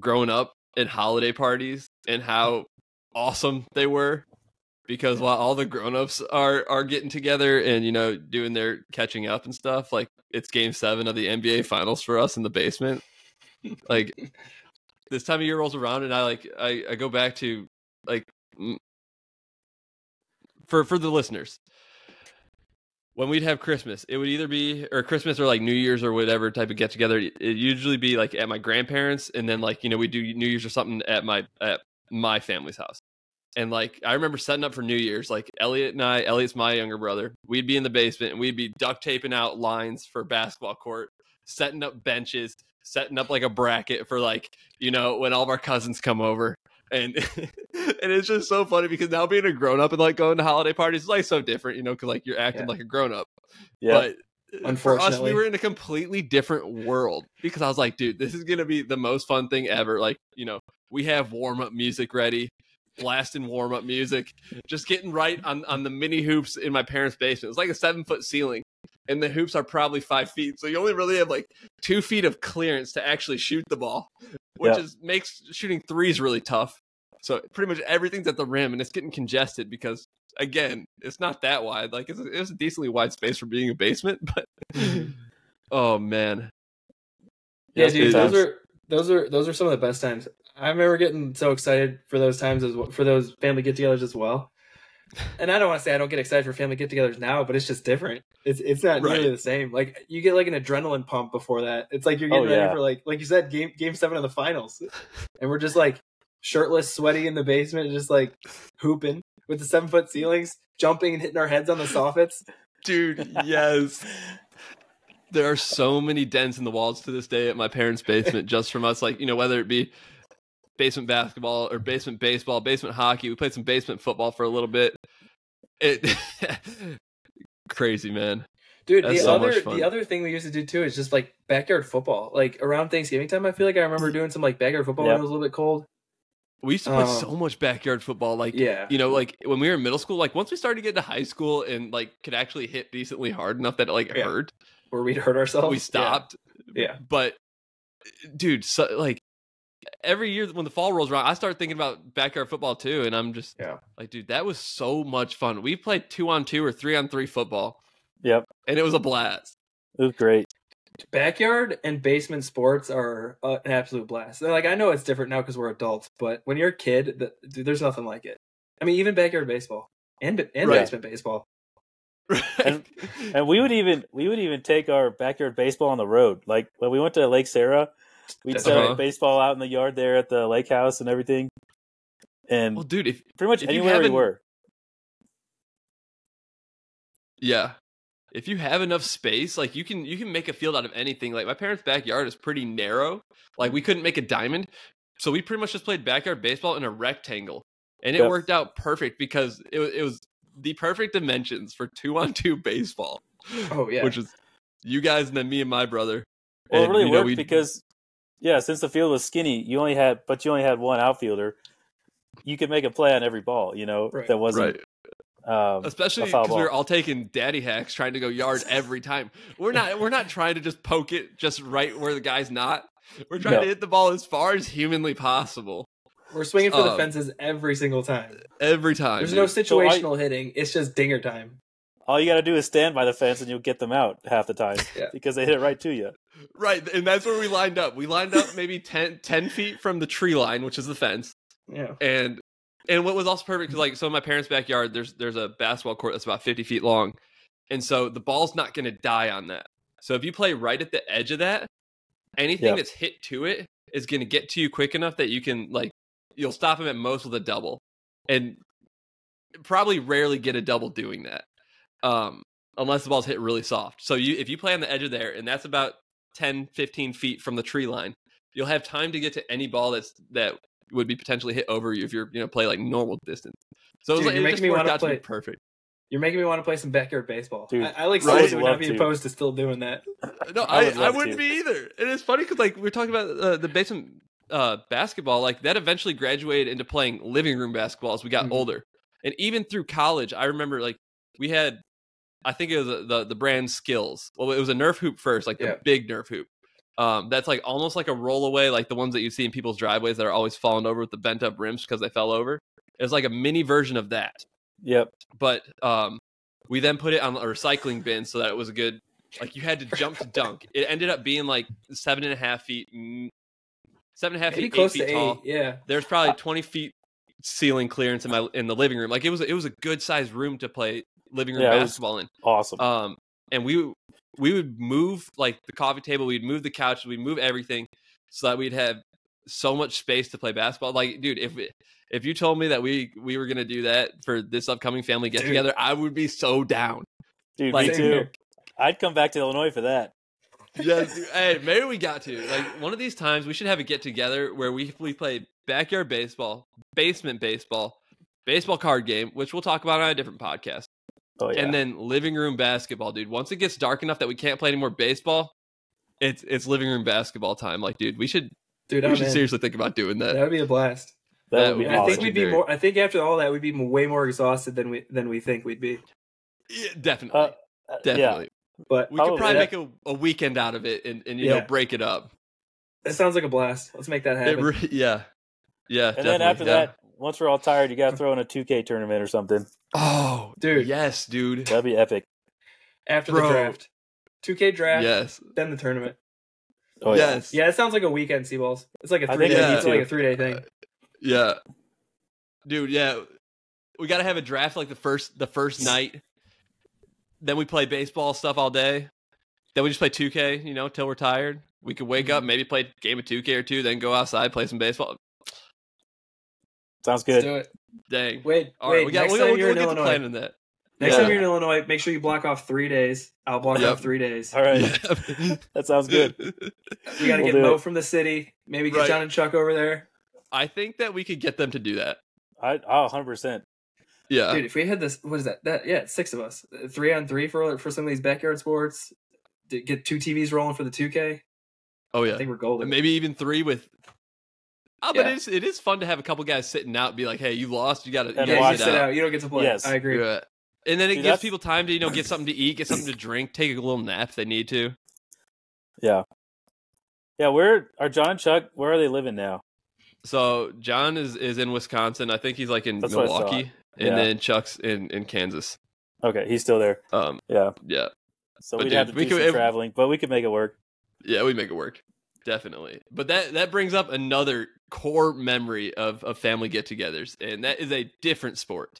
growing up and holiday parties and how awesome they were. Because while all the grown-ups are are getting together and you know doing their catching up and stuff, like it's game seven of the NBA finals for us in the basement. Like this time of year rolls around and I like I, I go back to like for for the listeners when we'd have Christmas, it would either be or Christmas or like New Year's or whatever type of get together. It usually be like at my grandparents, and then like you know we do New Year's or something at my at my family's house. And like I remember setting up for New Year's, like Elliot and I, Elliot's my younger brother. We'd be in the basement and we'd be duct taping out lines for basketball court, setting up benches, setting up like a bracket for like you know when all of our cousins come over. And and it's just so funny because now being a grown up and like going to holiday parties is like so different, you know, because like you're acting Yeah. like a grown up. Yeah. But for us, we were in a completely different world because I was like, dude, this is gonna be the most fun thing ever. Like, you know, we have warm up music ready, blasting warm up music, just getting right on on the mini hoops in my parents' basement. It's like a seven foot ceiling, and the hoops are probably five feet, so you only really have like two feet of clearance to actually shoot the ball, which Yeah. is makes shooting threes really tough. So pretty much everything's at the rim, and it's getting congested because again, it's not that wide. Like it's a, it's a decently wide space for being a basement, but mm-hmm. oh man, Yeah, it's dude, those times. are those are those are some of the best times. I remember getting so excited for those times as well, for those family get-togethers as well. And I don't want to say I don't get excited for family get-togethers now, but it's just different. It's it's not Right. nearly the same. Like you get like an adrenaline pump before that. It's like you're getting Oh, ready yeah. for like like you said game game seven of the finals, and we're just like shirtless, sweaty in the basement, just like hooping. With the seven foot ceilings, jumping and hitting our heads on the soffits. Dude, yes. There are so many dents in the walls to this day at my parents' basement just from us, like, you know, whether it be basement basketball or basement baseball, basement hockey. We played some basement football for a little bit. It crazy, man. Dude, That's the so other the other thing we used to do too is just like backyard football. Like around Thanksgiving time, I feel like I remember doing some like backyard football when Yep. it was a little bit cold. We used to play Um, so much backyard football. Like, Yeah. you know, like when we were in middle school, like once we started to get to high school and like could actually hit decently hard enough that it like Yeah. hurt, Where we'd hurt ourselves. we stopped. Yeah. But dude, so like every year when the fall rolls around, I start thinking about backyard football too, and I'm just Yeah. like, dude, that was so much fun. We played two on two or three on three football, Yep, and it was a blast. it was great. Yeah. Backyard and basement sports are uh, an absolute blast. And, Like I know it's different now because we're adults, but when you're a kid, the, dude, there's nothing like it. I mean, even backyard baseball and and Right. basement baseball. And- And we would even we would even take our backyard baseball on the road. Like when we went to Lake Sarah, we'd set Uh-huh. up baseball out in the yard there at the lake house and everything. And well, dude, if pretty much if you anywhere we were. Yeah. If you have enough space, like you can you can make a field out of anything. Like my parents' backyard is pretty narrow. Like we couldn't make a diamond. So we pretty much just played backyard baseball in a rectangle. And it Yep. worked out perfect because it was it was the perfect dimensions for two on two baseball. Oh yeah. Which is you guys and then me and my brother. Well, it really you know, worked we- because yeah, since the field was skinny, you only had but you only had one outfielder. You could make a play on every ball, you know, Right. that wasn't Right. Um, Especially because we were ball. all taking daddy hacks trying to go yard every time. We're not we're not trying to just poke it just right where the guy's not. We're trying No. to hit the ball as far as humanly possible. We're swinging for the Um, fences every single time. Every time. There's dude. no So I- situational hitting. It's just dinger time. all you got to do is stand by the fence and you'll get them out half the time Yeah. because they hit it right to you. Right, and that's where we lined up. We lined up maybe 10, 10 feet from the tree line, which is the fence, Yeah. and and what was also perfect because like so in my parents' backyard, there's there's a basketball court that's about fifty feet long, and so the ball's not going to die on that. So if you play right at the edge of that, anything Yep. that's hit to it is going to get to you quick enough that you can like you'll stop him at most with a double, and probably rarely get a double doing that, um, unless the ball's hit really soft. So you if you play on the edge of there, and that's about 10, 15 feet from the tree line, you'll have time to get to any ball that's that would be potentially hit over you if you're you know play like normal distance. So it, was like, you're it making just me worked wanna to be play- perfect. You're making me want to play some backyard baseball. Dude, I, I like I would not love be to. opposed to still doing that. No, I I, would I, love wouldn't to. be either. And it's funny because like we are talking about uh, the basement uh, basketball, like that eventually graduated into playing living room basketball as we got Mhm. older, and even through college, I remember like we had, I think it was uh, the the brand Skills. Well, it was a Nerf hoop first, like the Yeah. big Nerf hoop. Um, that's like almost like a rollaway, like the ones that you see in people's driveways that are always falling over with the bent up rims because they fell over. It's like a mini version of that Yep. but um, we then put it on a recycling bin so that it was a good like you had to jump to dunk. It ended up being like seven and a half feet, mm, seven and a half Maybe feet, eight feet to tall. eight. Yeah. There's probably twenty feet ceiling clearance in my in the living room. Like it was it was a good sized room to play living room Yeah, basketball in. Awesome. Um, and we we would move like the coffee table, we'd move the couch, we'd move everything so that we'd have so much space to play basketball. Like, dude, if if you told me that we we were gonna do that for this upcoming family get together, I would be so down. Dude, like- me too. here. I'd come back to Illinois for that. Yes, dude. hey, maybe we got to like one of these times. We should have a get together where we we play backyard baseball, basement baseball, baseball card game, which we'll talk about on a different podcast. Oh yeah. and then living room basketball, dude. Once it gets dark enough that we can't play any more baseball, it's it's living room basketball time. Like, dude, we should Dude, we I'm should in. seriously think about doing that. That would be a blast. that, that would be would And I think we'd be more. I think after all that, we'd be way more exhausted than we than we think we'd be. Yeah, definitely, Uh, uh, definitely. But We could Probably. probably that, make a, a weekend out of it and, and you know break it up. that sounds like a blast. Let's make that It happen. re- yeah, yeah. And then after yeah. that, once we're all tired, you got to throw in a 2K tournament or something. oh, Dude. yes, dude, That'd be epic. after Bro. the draft, 2K draft, yes, then the tournament. Oh yes, Yeah, it sounds like a weekend, Seaballs. It's like a I three day, we It's need like a three day uh, thing. yeah, dude, yeah. We got to have a draft like the first the first night. Then we play baseball stuff all day. Then we just play 2K, you know, till we're tired. We could wake up, mm-hmm. maybe play a game of 2K or two, then go outside, play some baseball. Sounds Let's good. do it. Dang. Wait, All right, wait. we got next we'll, time we'll, you're we'll in get to Illinois, planning that. next Yeah. time you're in Illinois, make sure you block off three days. I'll block Yep. off three days. All right, Yeah. that sounds good. We got to We'll get do Mo it. from the city. Maybe get Right. John and Chuck over there. I think that we could get them to do that. I oh, 100 percent. Yeah. Dude, if we had this, what is that? That yeah, six of us, Uh, three on three for for some of these backyard sports. To get two TVs rolling for the two K. oh yeah. I yeah. think we're golden. And maybe even three with. Oh, but Yeah. it is, it is fun to have a couple guys sitting out, and be like, "Hey, you lost. You got to yeah, you watch sit sit out." out. You don't get to play. Yes. I agree. Yeah. And then it See, gives that's- people time to you know get something to eat, get something to drink, take a little nap if they need to. Yeah, yeah. Where are John and Chuck? Where are they living now? So John is is in Wisconsin. I think he's like in That's what I thought. Milwaukee, and then Chuck's in in Kansas. Okay, he's still there. Um, Yeah, yeah, so But we'd dude, have to we do could- some if- traveling, but we could make it work. yeah, we make it work, definitely. But that that brings up another core memory of of family get-togethers, and that is a different sport.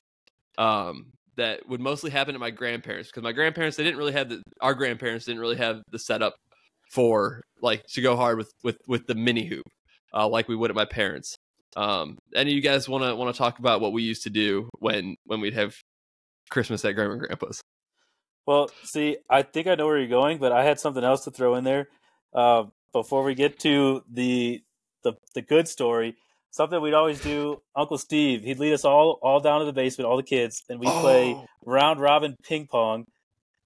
Um, that would mostly happen at my grandparents because my grandparents they didn't really have the our grandparents didn't really have the setup for like to go hard with with with the mini hoop uh, like we would at my parents. Um, any of you guys want to want to talk about what we used to do when when we'd have Christmas at grandma and grandpa's? Well, see, I think I know where you're going, but I had something else to throw in there. Uh, before we get to the, the the good story, something we'd always do. Uncle Steve, he'd lead us all all down to the basement, all the kids, and we'd play Oh. round robin ping pong,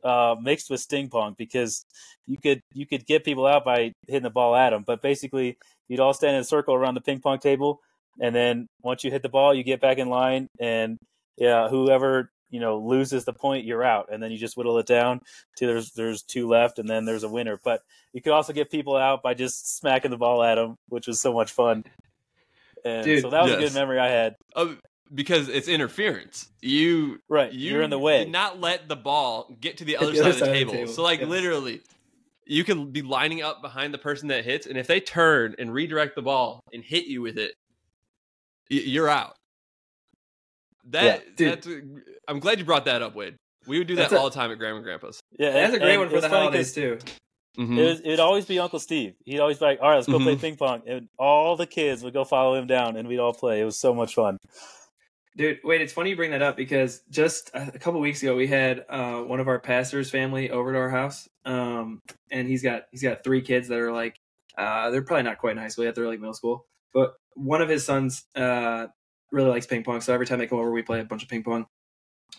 uh, mixed with sting pong, because you could you could get people out by hitting the ball at them. But basically, you'd all stand in a circle around the ping pong table, and then once you hit the ball, you get back in line, and yeah, whoever you know loses the point, you're out, and then you just whittle it down to there's there's two left, and then there's a winner. But you could also get people out by just smacking the ball at them, which was so much fun. And Dude, so that was a good memory I had. Oh, because it's interference. You Right, you you're in the way. did not let the ball get to the other the side other of the side of the table. table. So like Yes. literally, you can be lining up behind the person that hits, and if they turn and redirect the ball and hit you with it, you're out. That dude. that's. I'm glad you brought that up, Wade. We would do that That's a- all the time at Grandma and Grandpa's. Yeah, That's a great and one for the funny holidays 'cause too. Mhm. It was, it'd always be Uncle Steve. He'd always be like, "All right, let's go play Mhm. ping pong," and all the kids would go follow him down, and we'd all play. It was so much fun. Dude, wait, it's funny you bring that up because just a a couple weeks ago we had uh, one of our pastor's family over to our house, um, and he's got he's got three kids that are like uh, they're probably not quite in high school yet; they're like middle school. But one of his sons uh, really likes ping pong, so every time they come over, we play a bunch of ping pong.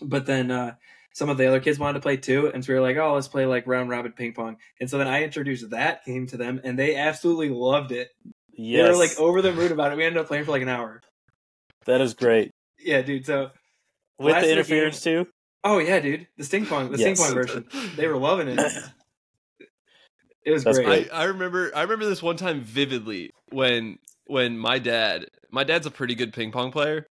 But then uh, some of the other kids wanted to play too, and so we were like, "Oh, let's play like round robin ping pong." And so then I introduced that game to them, and they absolutely loved it. Yes, They were like over the moon about it. We ended up playing for like an hour. that is great Yeah, dude. So with the year interference too. Oh yeah, dude, the sting pong, the sting pong version. They were loving it. It was That's great. I, I remember I remember this one time vividly when when my dad my dad's a pretty good ping pong player.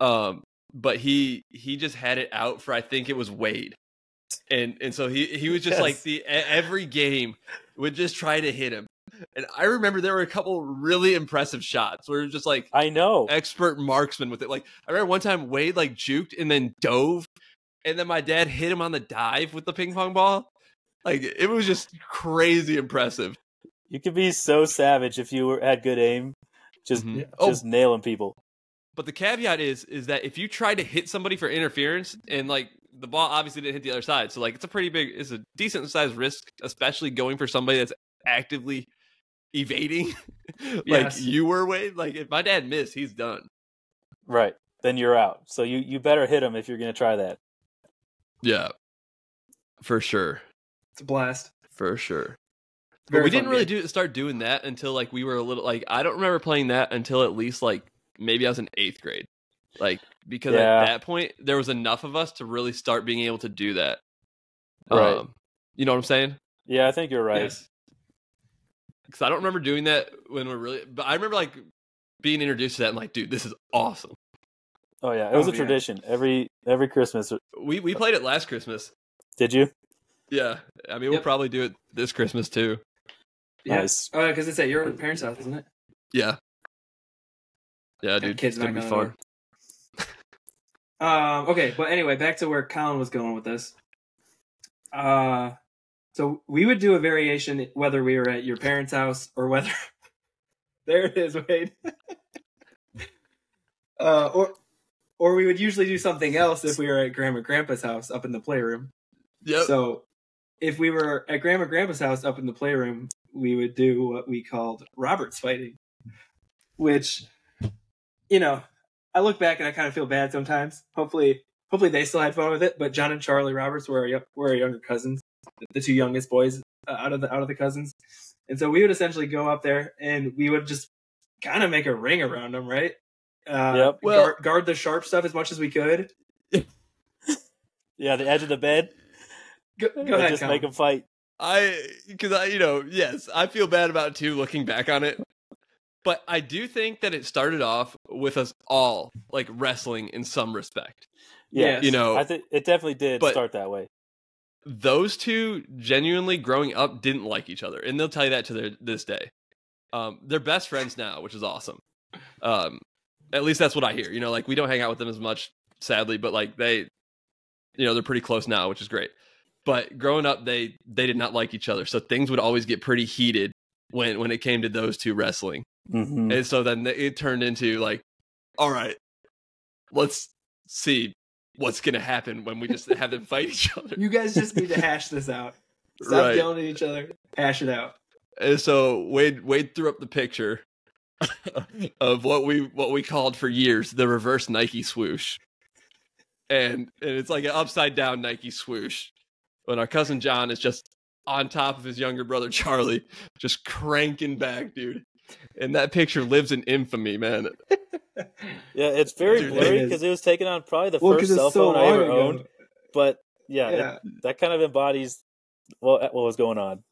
Um but he he just had it out for I think it was Wade. And and so he he was just Yes. like the every game would just try to hit him. And I remember there were a couple really impressive shots where it was just like I know. expert marksman with it. Like I remember one time Wade like juked and then dove, and then my dad hit him on the dive with the ping pong ball. Like it was just crazy impressive. You could be so savage if you were, had good aim, just Mhm. just nailing people. But the caveat is is that if you try to hit somebody for interference and like the ball obviously didn't hit the other side, so like it's a pretty big, it's a decent sized risk, especially going for somebody that's actively evading, like Yes. you were. Wade. Like if my dad missed, he's done. Right. Then you're out. So you you better hit him if you're going to try that. Yeah, for sure, It's a blast. for sure. But we didn't really game. do start doing that until like we were a little like I don't remember playing that until at least like maybe I was in eighth grade. Like because Yeah. at that point there was enough of us to really start being able to do that. Right. Um, you know what I'm saying? Yeah, I think you're right. Yes. Because I don't remember doing that when we're really, but I remember like being introduced to that and like, dude, this is awesome. Oh yeah, it was Oh, a yeah. tradition every every Christmas. We we played it last Christmas. Did you? Yeah, I mean we'll probably do it this Christmas too. Yeah. Nice. Oh, because it's at your parents' house, isn't it? Yeah. Yeah, dude, kids it's gonna be knocking on the fun. Um. Okay, but anyway, back to where Colin was going with this. Uh, so we would do a variation whether we were at your parents' house or whether. there it is, Wade. uh, or or we would usually do something else if we were at Grandma Grandpa's house up in the playroom. Yep. So if we were at Grandma Grandpa's house up in the playroom, we would do what we called Roberts fighting, which, you know, I look back and I kind of feel bad sometimes. Hopefully, hopefully they still had fun with it. But John and Charlie Roberts were our, were our younger cousins, the two youngest boys uh, out of the out of the cousins, and so we would essentially go up there and we would just kind of make a ring around them, right? Uh, Yep. Well- guard, guard the sharp stuff as much as we could. Yeah, the edge of the bed. Go, go and ahead, just Colin. make them fight. I because I you know yes I feel bad about it too looking back on it, but I do think that it started off with us all like wrestling in some respect. Yeah, You know, I think it definitely did start that way. those two genuinely growing up didn't like each other, and they'll tell you that to their, this day. Um, they're best friends now, which is awesome. Um, at least that's what I hear. You know, like we don't hang out with them as much, sadly, but like they, you know, they're pretty close now, which is great. But growing up, they they did not like each other, so things would always get pretty heated when when it came to those two wrestling. hmm And so then it turned into like, all right, let's see what's gonna happen when we just have them fight each other. You guys just need to hash this out. Stop Right. yelling at each other. Hash it out. And so Wade Wade threw up the picture of what we what we called for years the reverse Nike swoosh, and and it's like an upside down Nike swoosh. When our cousin John is just on top of his younger brother Charlie, just cranking back, dude. And that picture lives in infamy, man. Yeah, it's very Dude, blurry because it was taken on probably the Well, first 'cause it's cell so phone I ever ago. owned. But yeah, it- that kind of embodies what what was going on.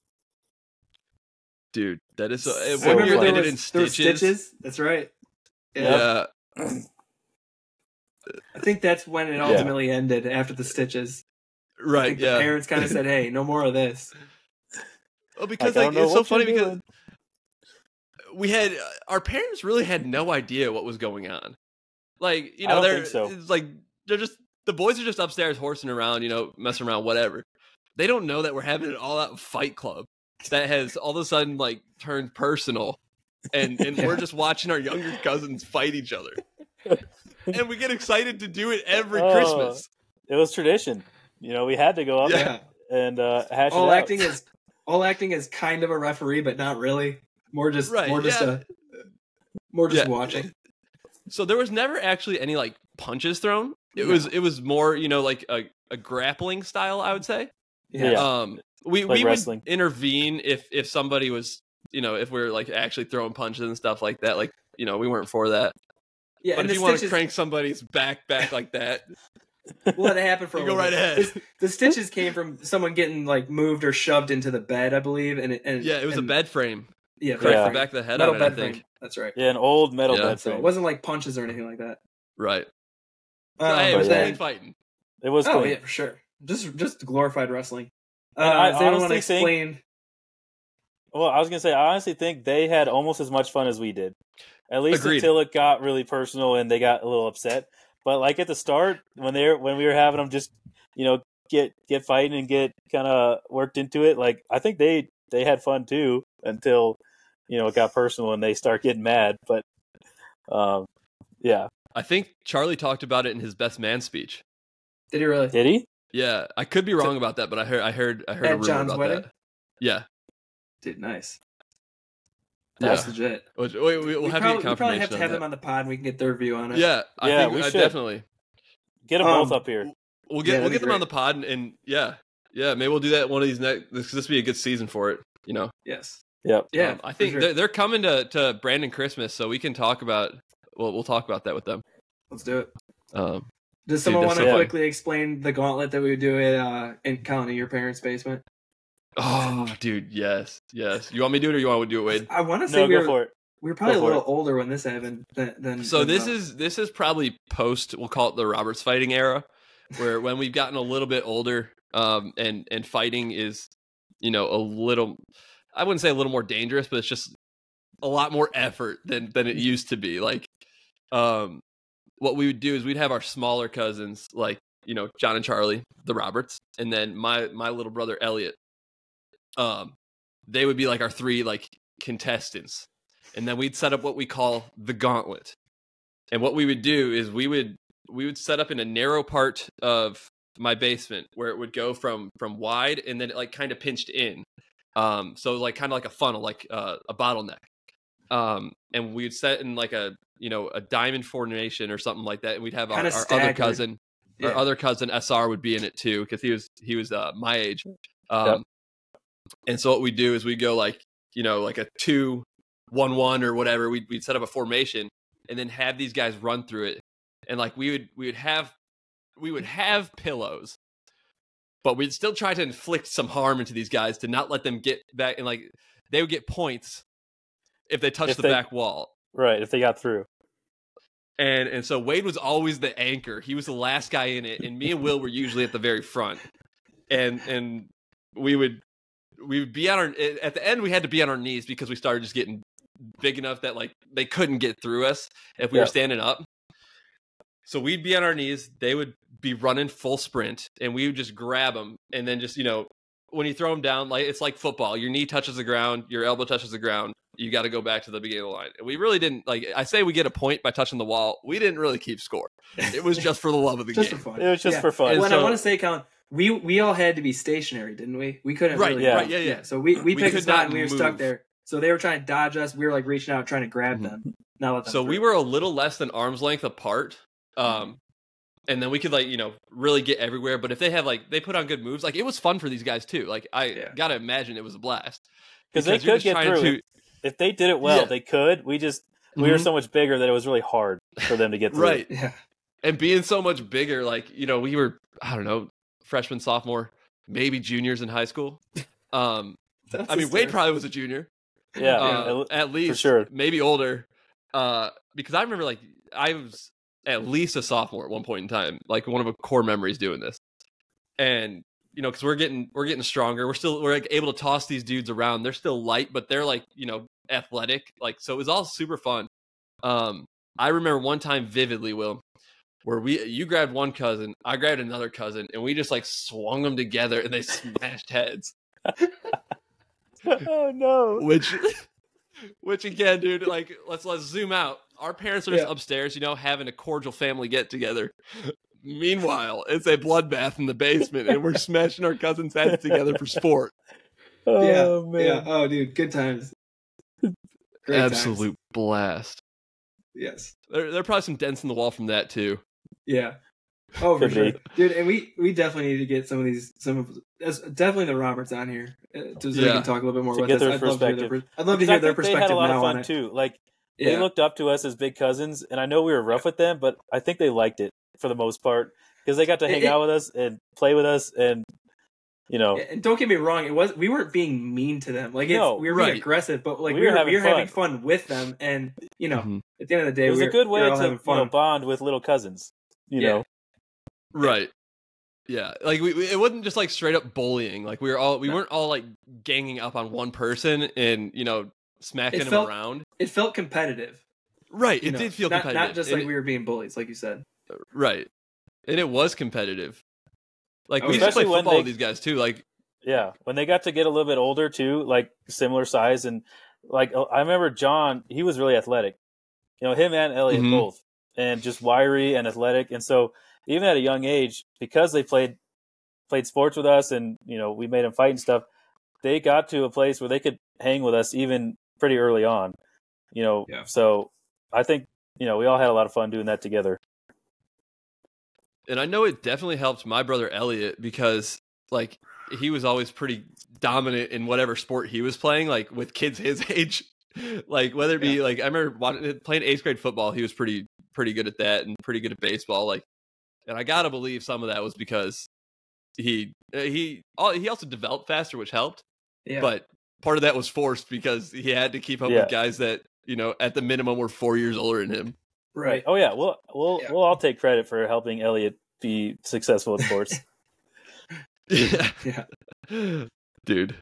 Dude, that is so. So when Remember you're funny. there edited was, in there stitches, stitches? That's right. Yeah. yeah, I think that's when it Yeah. ultimately ended after the stitches. I right, think the yeah. parents kind of said, "Hey, no more of this." Well, because Like, like, it's so funny because doing. we had uh, our parents really had no idea what was going on. Like, you know, they're so. it's like they're just the boys are just upstairs horsing around, you know, messing around, whatever. They don't know that we're having an all out fight club that has all of a sudden like turned personal. And and we're just watching our younger cousins fight each other. and we get excited to do it every Oh. Christmas. It was tradition. You know, we had to go up Yeah. and uh, hash all it out. acting is all acting is kind of a referee, but not really. More just Right, more just yeah. a more just Yeah. watching. So there was never actually any like punches thrown. It No. was it was more, you know, like a, a grappling style, I would say. Yeah. Yeah. Um, we Like we wrestling. would intervene if if somebody was, you know, if we are like actually throwing punches and stuff like that. Like, you know, we weren't for that. Yeah, but if you want to stitches, crank somebody's back back like that, we'll let it happen for a you go right bit. ahead. This- the stitches came from someone getting like moved or shoved into the bed, I believe, and and yeah, it was a bed frame. Yeah, Cracked Yeah. the back of the head metal on it, I bed think. frame. That's right. Yeah, an old metal Yeah. bed So frame. it wasn't like punches or anything like that. Right. Um, hey, it was yeah. clean fighting. It was oh clean. yeah, for sure. Just just glorified wrestling. Uh, I does anyone want to honestly think- explain? Well, I was gonna say, I honestly think they had almost as much fun as we did. At least Agreed. until it got really personal and they got a little upset. But like at the start, when they were when we were having them just, you know, get get fighting and get kind of worked into it, like I think they they had fun too until you know it got personal and they start getting mad. But um, yeah, I think Charlie talked about it in his best man speech. Did he really? did he? Yeah, I could be wrong about that, but I heard I heard I heard a rumor John's about wedding? that. Yeah, Dude, nice. Yeah. That's legit. Which- we, we, we'll we have probably, you we probably have to have that. them on the pod and we can get their view on it. Yeah, I Yeah, think we uh, should. definitely. Get them Um, both up here. We'll Yeah, get we'll get be them on the pod and, and yeah, yeah, maybe we'll do that one of these next. This this will be a good season for it. You know, Yes. Yep. Yeah. Um, I think sure. they're, they're coming to to Brandon Christmas, so we can talk about. Well, we'll talk about that with them. Let's do it. Um, Does someone that's want to so quickly explain the gauntlet that we would do at uh, in Colony, your parents' basement? Oh, dude, yes, yes. You want me to do it, or you want to do it, Wade? I want to say No, we go were, for it. we were probably a Go for little it. older when this happened than. than So than, this uh, is this is probably post. We'll call it the Roberts fighting era, where when we've gotten a little bit older, um, and and fighting is, you know, a little. I wouldn't say a little more dangerous, but it's just a lot more effort than than it used to be. Like, um, what we would do is we'd have our smaller cousins, like you know John and Charlie, the Roberts, and then my my little brother Elliot. Um, they would be like our three like contestants, and then we'd set up what we call the gauntlet. And what we would do is we would we would set up in a narrow part of my basement where it would go from from wide and then it like kind of pinched in. Um, so like kind of like a funnel, like uh, a bottleneck. Um, and we'd set in like a you know a diamond formation or something like that, and we'd have our, our other cousin, our other cousin SR would be in it too because he was he was uh, my age. Um, And so what we do is we go like you know like a two one one or whatever. We'd we'd set up a formation and then have these guys run through it, and like we would we would have we would have pillows, but we'd still try to inflict some harm into these guys to not let them get back and like they would get points if they touched If the they- back wall. Right, if they got through. And and so Wade was always the anchor. He was the last guy in it, and me and Will were usually at the very front. And and we would we would be on our eh, at the end we had to be on our knees because we started just getting big enough that like they couldn't get through us if we Yeah. were standing up. So we'd be on our knees, they would be running full sprint, and we would just grab them, and then just you know when you throw them down, like it's like football. Your knee touches the ground, your elbow touches the ground. You got to go back to the beginning of the line. And we really didn't like. I say we get a point by touching the wall. We didn't really keep score. It was just for the love of the just game. for fun. It was just Yeah. for fun. And And I want to say, Colin, we we all had to be stationary, didn't we? We couldn't Right, really yeah, move. yeah, yeah. So we, we We picked a spot and we were stuck there. So they were trying to dodge us. We were like reaching out, trying to grab Mhm. them. Not let them So we were a little less than arm's length apart. Um, and then we could like you know really get everywhere. But if they have like they put on good moves, like it was fun for these guys too. Like I Yeah. gotta imagine it was a blast Because they could get through. to- If they did it well, Yeah. they could. We just we were Mhm. so much bigger that it was really hard for them to get through. right. Yeah. and being so much bigger, like you know, we were I don't know, freshman, sophomore, maybe juniors in high school. Um, I mean, Wade probably was a junior, Yeah, uh, at- at least, sure. maybe older. Uh, because I remember like I was at least a sophomore at one point in time, like one of the core memories doing this, and you know, because we're getting we're getting stronger, we're still we're like able to toss these dudes around. They're still light, but they're like you know athletic, like so it was all super fun. Um, I remember one time vividly, Will, where we you grabbed one cousin, I grabbed another cousin, and we just like swung them together and they smashed heads. oh no. Which, which again, dude, like let's let's zoom out. Our parents are just Yeah. upstairs, you know, having a cordial family get together. Meanwhile, it's a bloodbath in the basement, and we're smashing our cousins' heads together for sport. Oh yeah, man. yeah. Oh, dude, good times. Great times. Absolute blast. Yes. There, there are probably some dents in the wall from that too. Yeah. Oh, for sure, dude. And we we definitely need to get some of these some of that's definitely the Roberts on here uh, so they Yeah. can talk a little bit more To with get us. their I'd love to their, perspective. I'd love to hear their think they had a lot of fun too. Like Yeah. they looked up to us as big cousins, and I know we were rough with them, but I think they liked it for the most part because they got to hang it- out with us and play with us, and you know, And don't get me wrong, it was we weren't being mean to them. Like it's, No, we were right. aggressive, but like We we, were were, having we were having fun. fun with them, and you know, Mhm. at the end of the day, it was we a good way were all to having you know bond with little cousins. You Yeah. know, Right. Yeah, like we, we- it wasn't just like straight up bullying. Like we were all we No. weren't all like ganging up on one person and you know smacking It him felt- around. It felt competitive. Right, you it know, did feel not, competitive. not just And like it- we were being bullies, like you said. right, and it was competitive. Like Oh, we used to play especially when football they- with these guys too. Like yeah. When they got to get a little bit older too, like similar size, and like I remember John, he was really athletic. You know, him and Elliot Mhm. both, and just wiry and athletic, and so even at a young age, because they played played sports with us, and you know we made them fight and stuff, they got to a place where they could hang with us even pretty early on. You know, Yeah. so I think you know we all had a lot of fun doing that together. and I know it definitely helped my brother Elliot because like he was always pretty dominant in whatever sport he was playing, like with kids his age. like whether it be like I remember playing eighth grade football, he was pretty pretty good at that and pretty good at baseball. Like, and I gotta believe some of that was because he uh, he he also developed faster, which helped. Yeah. But part of that was forced because he had to keep up Yeah. with guys that you know at the minimum were four years older than him. right. Oh yeah, we'll we'll Yeah. we'll all take credit for helping Elliot be successful in sports. Yeah. Yeah. Dude.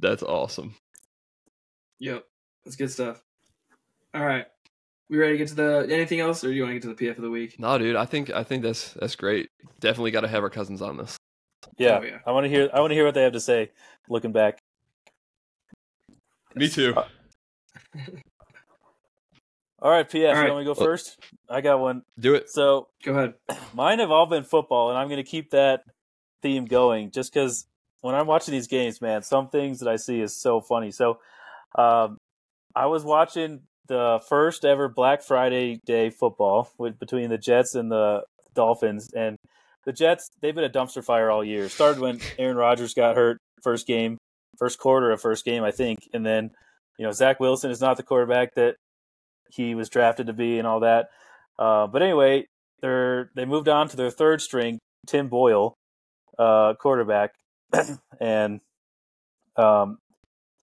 That's awesome. Yep. That's good stuff. All right. We ready to get to the anything else, or do you want to get to the PF of the week? No, dude, I think I think that's that's great. Definitely got to have our cousins on this. Yeah, Oh, yeah. I want to hear. I want to hear what they have to say. Looking back, Me too. All right, PF, All right. you want me to go first? I got one. Do it. So Go ahead. mine have all been football, and I'm going to keep that theme going just because when I'm watching these games, man, some things that I see is so funny. So um, I was watching the first ever Black Friday day football with, between the Jets and the Dolphins, and the Jets they've been a dumpster fire all year. Started when Aaron Rodgers got hurt first game, first quarter of first game, I think, and then you know Zach Wilson is not the quarterback that he was drafted to be and all that. Uh, but anyway, they're they moved on to their third string, Tim Boyle, uh, quarterback, and um,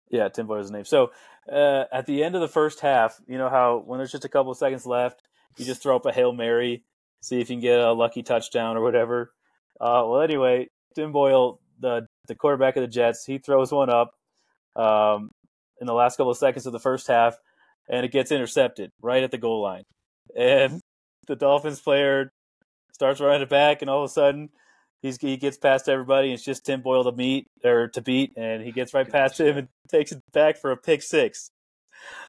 yeah, Tim Boyle's name. So uh, at the end of the first half, you know how when there's just a couple of seconds left, you just throw up a hail mary, see if you can get a lucky touchdown or whatever. Uh, well, anyway, Tim Boyle, the the quarterback of the Jets, he throws one up um, in the last couple of seconds of the first half, and it gets intercepted right at the goal line. And the Dolphins player starts running it back, and all of a sudden, he's he gets past everybody. And it's just Tim Boyle to meet or to beat, and he gets right past him and takes it back for a pick six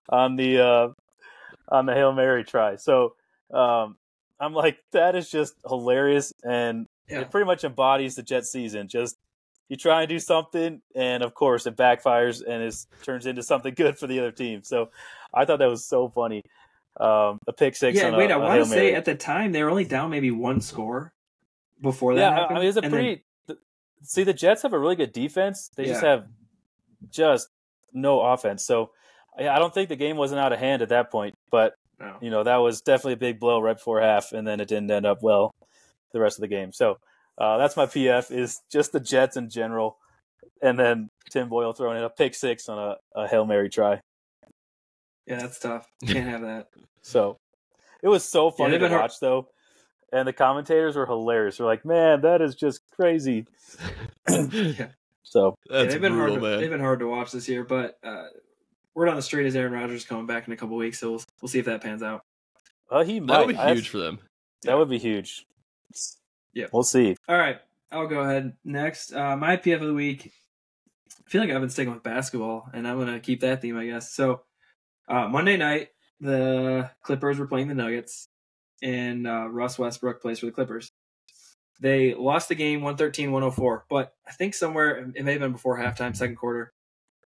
on the uh, on the hail mary try. So um, I'm like, that is just hilarious, and Yeah. it pretty much embodies the Jet season. Just you try and do something, and of course it backfires and it turns into something good for the other team. So I thought that was so funny. Um, a pick six. Yeah, wait, a, I want to say at the time they were only down maybe one score before that. yeah, I- happened. I mean, it's a and then- pretty. th- see, the Jets have a really good defense. They just have just no offense. So I I don't think the game wasn't out of hand at that point. But no. you know that was definitely a big blow right before half, and then it didn't end up well the rest of the game. So uh, that's my PF is just the Jets in general, and then Tim Boyle throwing in a pick six on a, a hail mary try. Yeah, that's tough. Can't have that. So it was so funny they've to been hard- watch though, and the commentators were hilarious. They're like, "Man, that is just crazy." So Yeah, That's they've been brutal, hard. To, man. they've been hard to watch this year, but uh, word on the street is Aaron Rodgers coming back in a couple weeks, so we'll we'll see if that pans out. uh, he that might. would be I- huge for them. That would be huge. Yeah. we'll see. All right, I'll go ahead next. Uh, my PF of the week. I feel like I've been sticking with basketball, and I'm gonna keep that theme, I guess. So uh, Monday night, the Clippers were playing the Nuggets, and uh, Russ Westbrook plays for the Clippers. They lost the game 113-104, but I think somewhere it may have been before halftime, second quarter.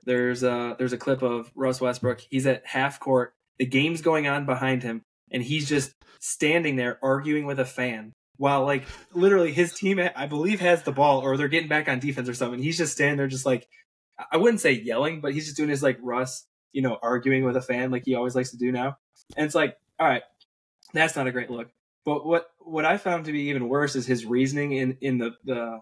There's a there's a clip of Russ Westbrook. He's at half court. The game's going on behind him, and he's just standing there arguing with a fan while like literally his team I believe has the ball or they're getting back on defense or something. He's just standing there just like I wouldn't say yelling, but he's just doing his like Russ, you know, arguing with a fan like he always likes to do now. And it's like, all right, that's not a great look. But what what I found to be even worse is his reasoning in in the the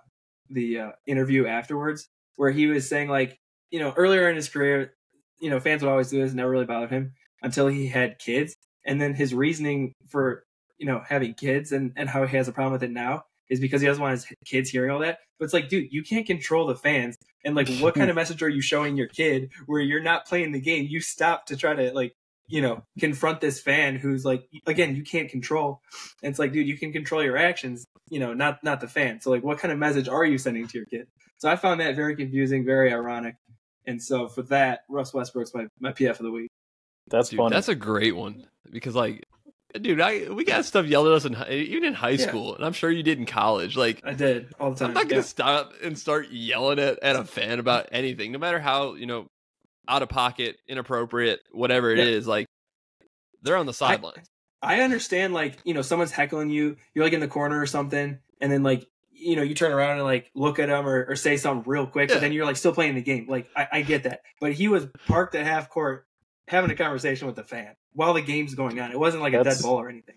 the uh, interview afterwards, where he was saying like, you know, earlier in his career, you know, fans would always do this, never really bothered him until he had kids, and then his reasoning for you know having kids and and how he has a problem with it now is because he doesn't want his kids hearing all that. But it's like, dude, you can't control the fans. And like, what kind of message are you showing your kid where you're not playing the game? You stop to try to like, you know, confront this fan who's like, again, you can't control. And it's like, dude, you can control your actions, you know, not not the fan. So like, what kind of message are you sending to your kid? So I found that very confusing, very ironic. And so for that, Russ Westbrook's my, my PF of the week. That's Dude, funny. that's a great one because, like, dude, I we got stuff yelled at us in hi- even in high Yeah. school, and I'm sure you did in college. Like, I did all the time. I'm not gonna Yeah. stop and start yelling at, at a fan about anything, no matter how you know out of pocket, inappropriate, whatever it is. Yeah. Like, they're on the sidelines. I understand like, you know, someone's heckling you, you're like in the corner or something, and then like, you know, you turn around and like look at them or, or say something real quick, Yeah. but then you're like still playing the game. Like, I, I get that. But he was parked at half court having a conversation with the fan while the game's going on. It wasn't like a dead ball or anything.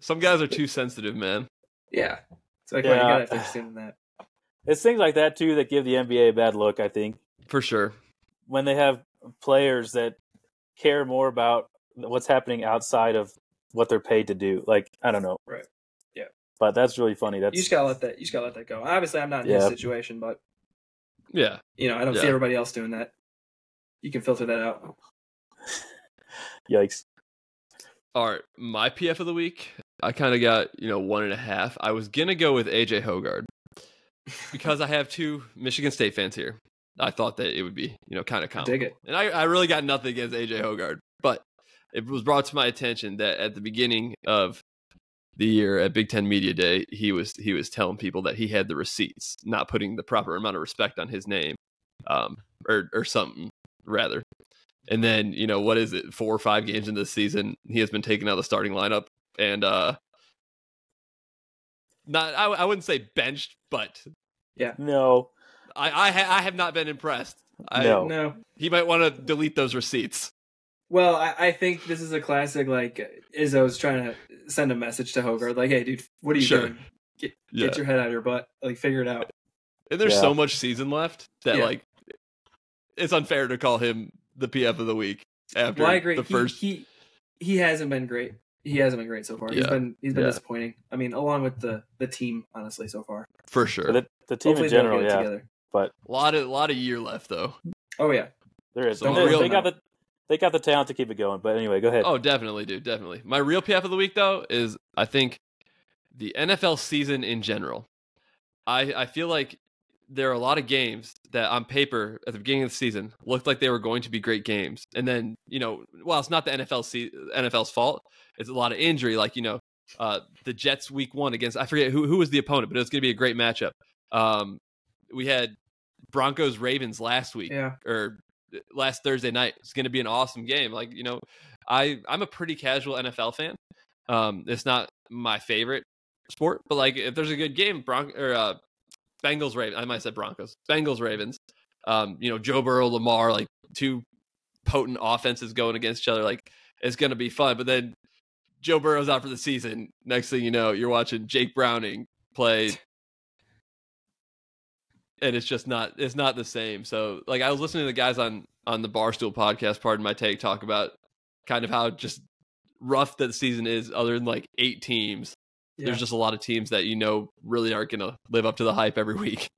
Some guys are too sensitive, man. Yeah. it's like, Yeah. you gotta fix him in that. it's things like that too that give the NBA a bad look. I think For sure. when they have players that care more about what's happening outside of what they're paid to do. Like I don't know. Right. Yeah. But that's really funny. That's You just gotta let that you just gotta let that go. Obviously I'm not in Yeah. his situation, but Yeah. you know, I don't see everybody else doing that. You can filter that out. yikes. All right, my PF of the week. I kind of got you know one and a half. I was gonna go with AJ Hoggard because I have two Michigan State fans here. I thought that it would be you know kind of common. Dig it. And I, I really got nothing against AJ Hoggard, but it was brought to my attention that at the beginning of the year at Big Ten Media Day, he was he was telling people that he had the receipts, not putting the proper amount of respect on his name, um, or or something rather. And then you know what is it? Four or five games in this season, he has been taken out of the starting lineup, and uh, not I, I wouldn't say benched, but yeah, No, I I, ha- I have not been impressed. I, No. No. He might want to delete those receipts. Well, I, I think this is a classic. Like Izzo's trying to send a message to Hoggard, like, "Hey, dude, what are you Sure. doing? Get, Yeah. get your head out of your butt. Like, figure it out." And there's Yeah. so much season left that Yeah. like it's unfair to call him the PF of the week after Well, I agree. the he, first. he he hasn't been great. He hasn't been great so far. He's Yeah. been he's been Yeah. disappointing. I mean, along with the the team, honestly, so far. for sure. the, the team Hopefully in general, they'll get it yeah, together. But A lot of a lot of year left though. Oh yeah, there is. So they, real they got the they got the talent to keep it going. But anyway, go ahead. Oh, definitely, dude, definitely. My real PF of the week though is I think the NFL season in general. I I feel like there are a lot of games that on paper at the beginning of the season looked like they were going to be great games, and then you know, well, it's not the NFL se- NFL's fault. It's a lot of injury, like you know, uh, the Jets week one against I forget who who was the opponent, but it was going to be a great matchup. Um, we had Broncos Ravens last week yeah. or last Thursday night. It's going to be an awesome game. Like you know, I I'm a pretty casual NFL fan. Um, it's not my favorite sport, but like if there's a good game, Bron or uh, Bengals Ravens. I might say Broncos, Bengals Ravens. Um, you know, Joe Burrow, Lamar, like two potent offenses going against each other. Like it's going to be fun. But then Joe Burrow's out for the season. Next thing you know, you're watching Jake Browning play and it's just not it's not the same. So like I was listening to the guys on on the Barstool podcast, pardon my take, talk about kind of how just rough that the season is. Other than like eight teams, Yeah. there's just a lot of teams that you know really aren't going to live up to the hype every week.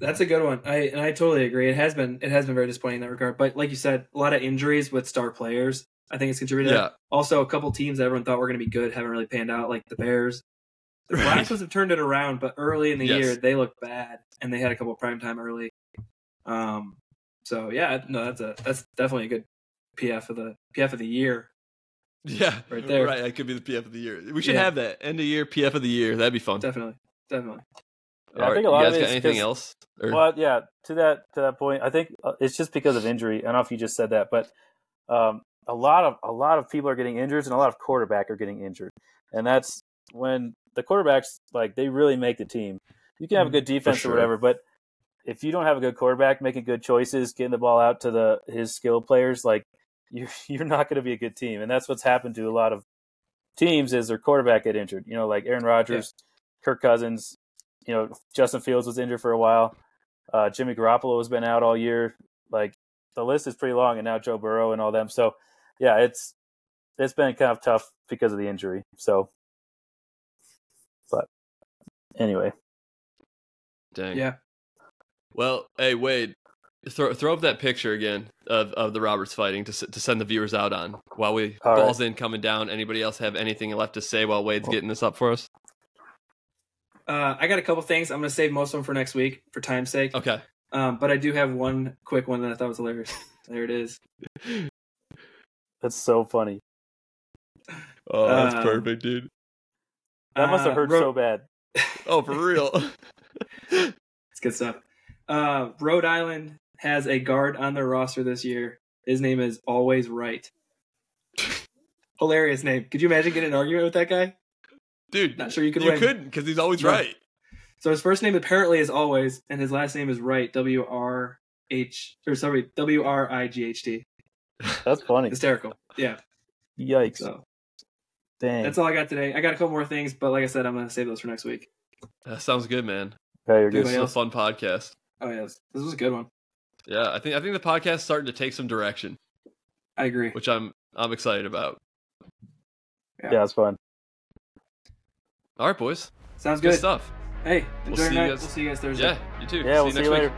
That's a good one. I and I totally agree. It has been it has been very disappointing in that regard. But like you said, a lot of injuries with star players. I think it's contributed. Yeah, Also, a couple teams that everyone thought were going to be good haven't really panned out, like the Bears. The Right. Broncos have turned it around, but early in the Yes. year they looked bad, and they had a couple prime time early. Um. So yeah, no, that's a that's definitely a good PF of the PF of the year. yeah, Right there. Right, that could be the PF of the year. We should Yeah. have that end of year PF of the year. That'd be fun. Definitely, definitely. Yeah, I All right, think a lot you of guys it got is anything 'cause- else? Or- Well, yeah. To that to that point, I think uh, it's just because of injury. I don't know if you just said that, but um, a lot of a lot of people are getting injured, and a lot of quarterback are getting injured, and that's when the quarterbacks like they really make the team. You can have a good defense sure. or whatever, but if you don't have a good quarterback making good choices, getting the ball out to the his skill players, like you you're not going to be a good team, and that's what's happened to a lot of teams is their quarterback get injured. You know, like Aaron Rodgers, Kirk Cousins. You know, Justin Fields was injured for a while. Uh, Jimmy Garoppolo has been out all year. Like the list is pretty long, and now Joe Burrow and all them. So, yeah, it's it's been kind of tough because of the injury. So, anyway, Dang. Yeah. Well, hey Wade, throw throw up that picture again of, of the Roberts fighting to to send the viewers out on while we All balls in coming down. Anybody else have anything left to say while Wade's Well- getting this up for us? Uh, I got a couple things. I'm going to save most of them for next week for time's sake. Okay. Um, but I do have one quick one that I thought was hilarious. There it is. that's so funny. Oh, that's Um, perfect, dude. That must have Uh, hurt Ro- so bad. Oh, for real. It's good stuff. Uh, Rhode Island has a guard on their roster this year. His name is Always Right. Hilarious name. Could you imagine getting an argument with that guy? dude, Not sure you could you win. couldn't because he's always No. right. So his first name apparently is Always, and his last name is Right. W R H or sorry W R I G H T. That's funny. Hysterical. Yeah. Yikes! So Dang. that's all I got today. I got a couple more things, but like I said, I'm gonna save those for next week. That sounds good, man. okay, you're Dude, good. This is a fun podcast. Oh yeah, this, this was a good one. Yeah, I think I think the podcast's starting to take some direction, I agree. which I'm I'm excited about. Yeah, it's fun. All right, boys. Sounds Good good. stuff. Hey, We'll enjoy your see you guys- We'll see you guys Thursday. Yeah, you too. Yeah, we'll see next you week. later.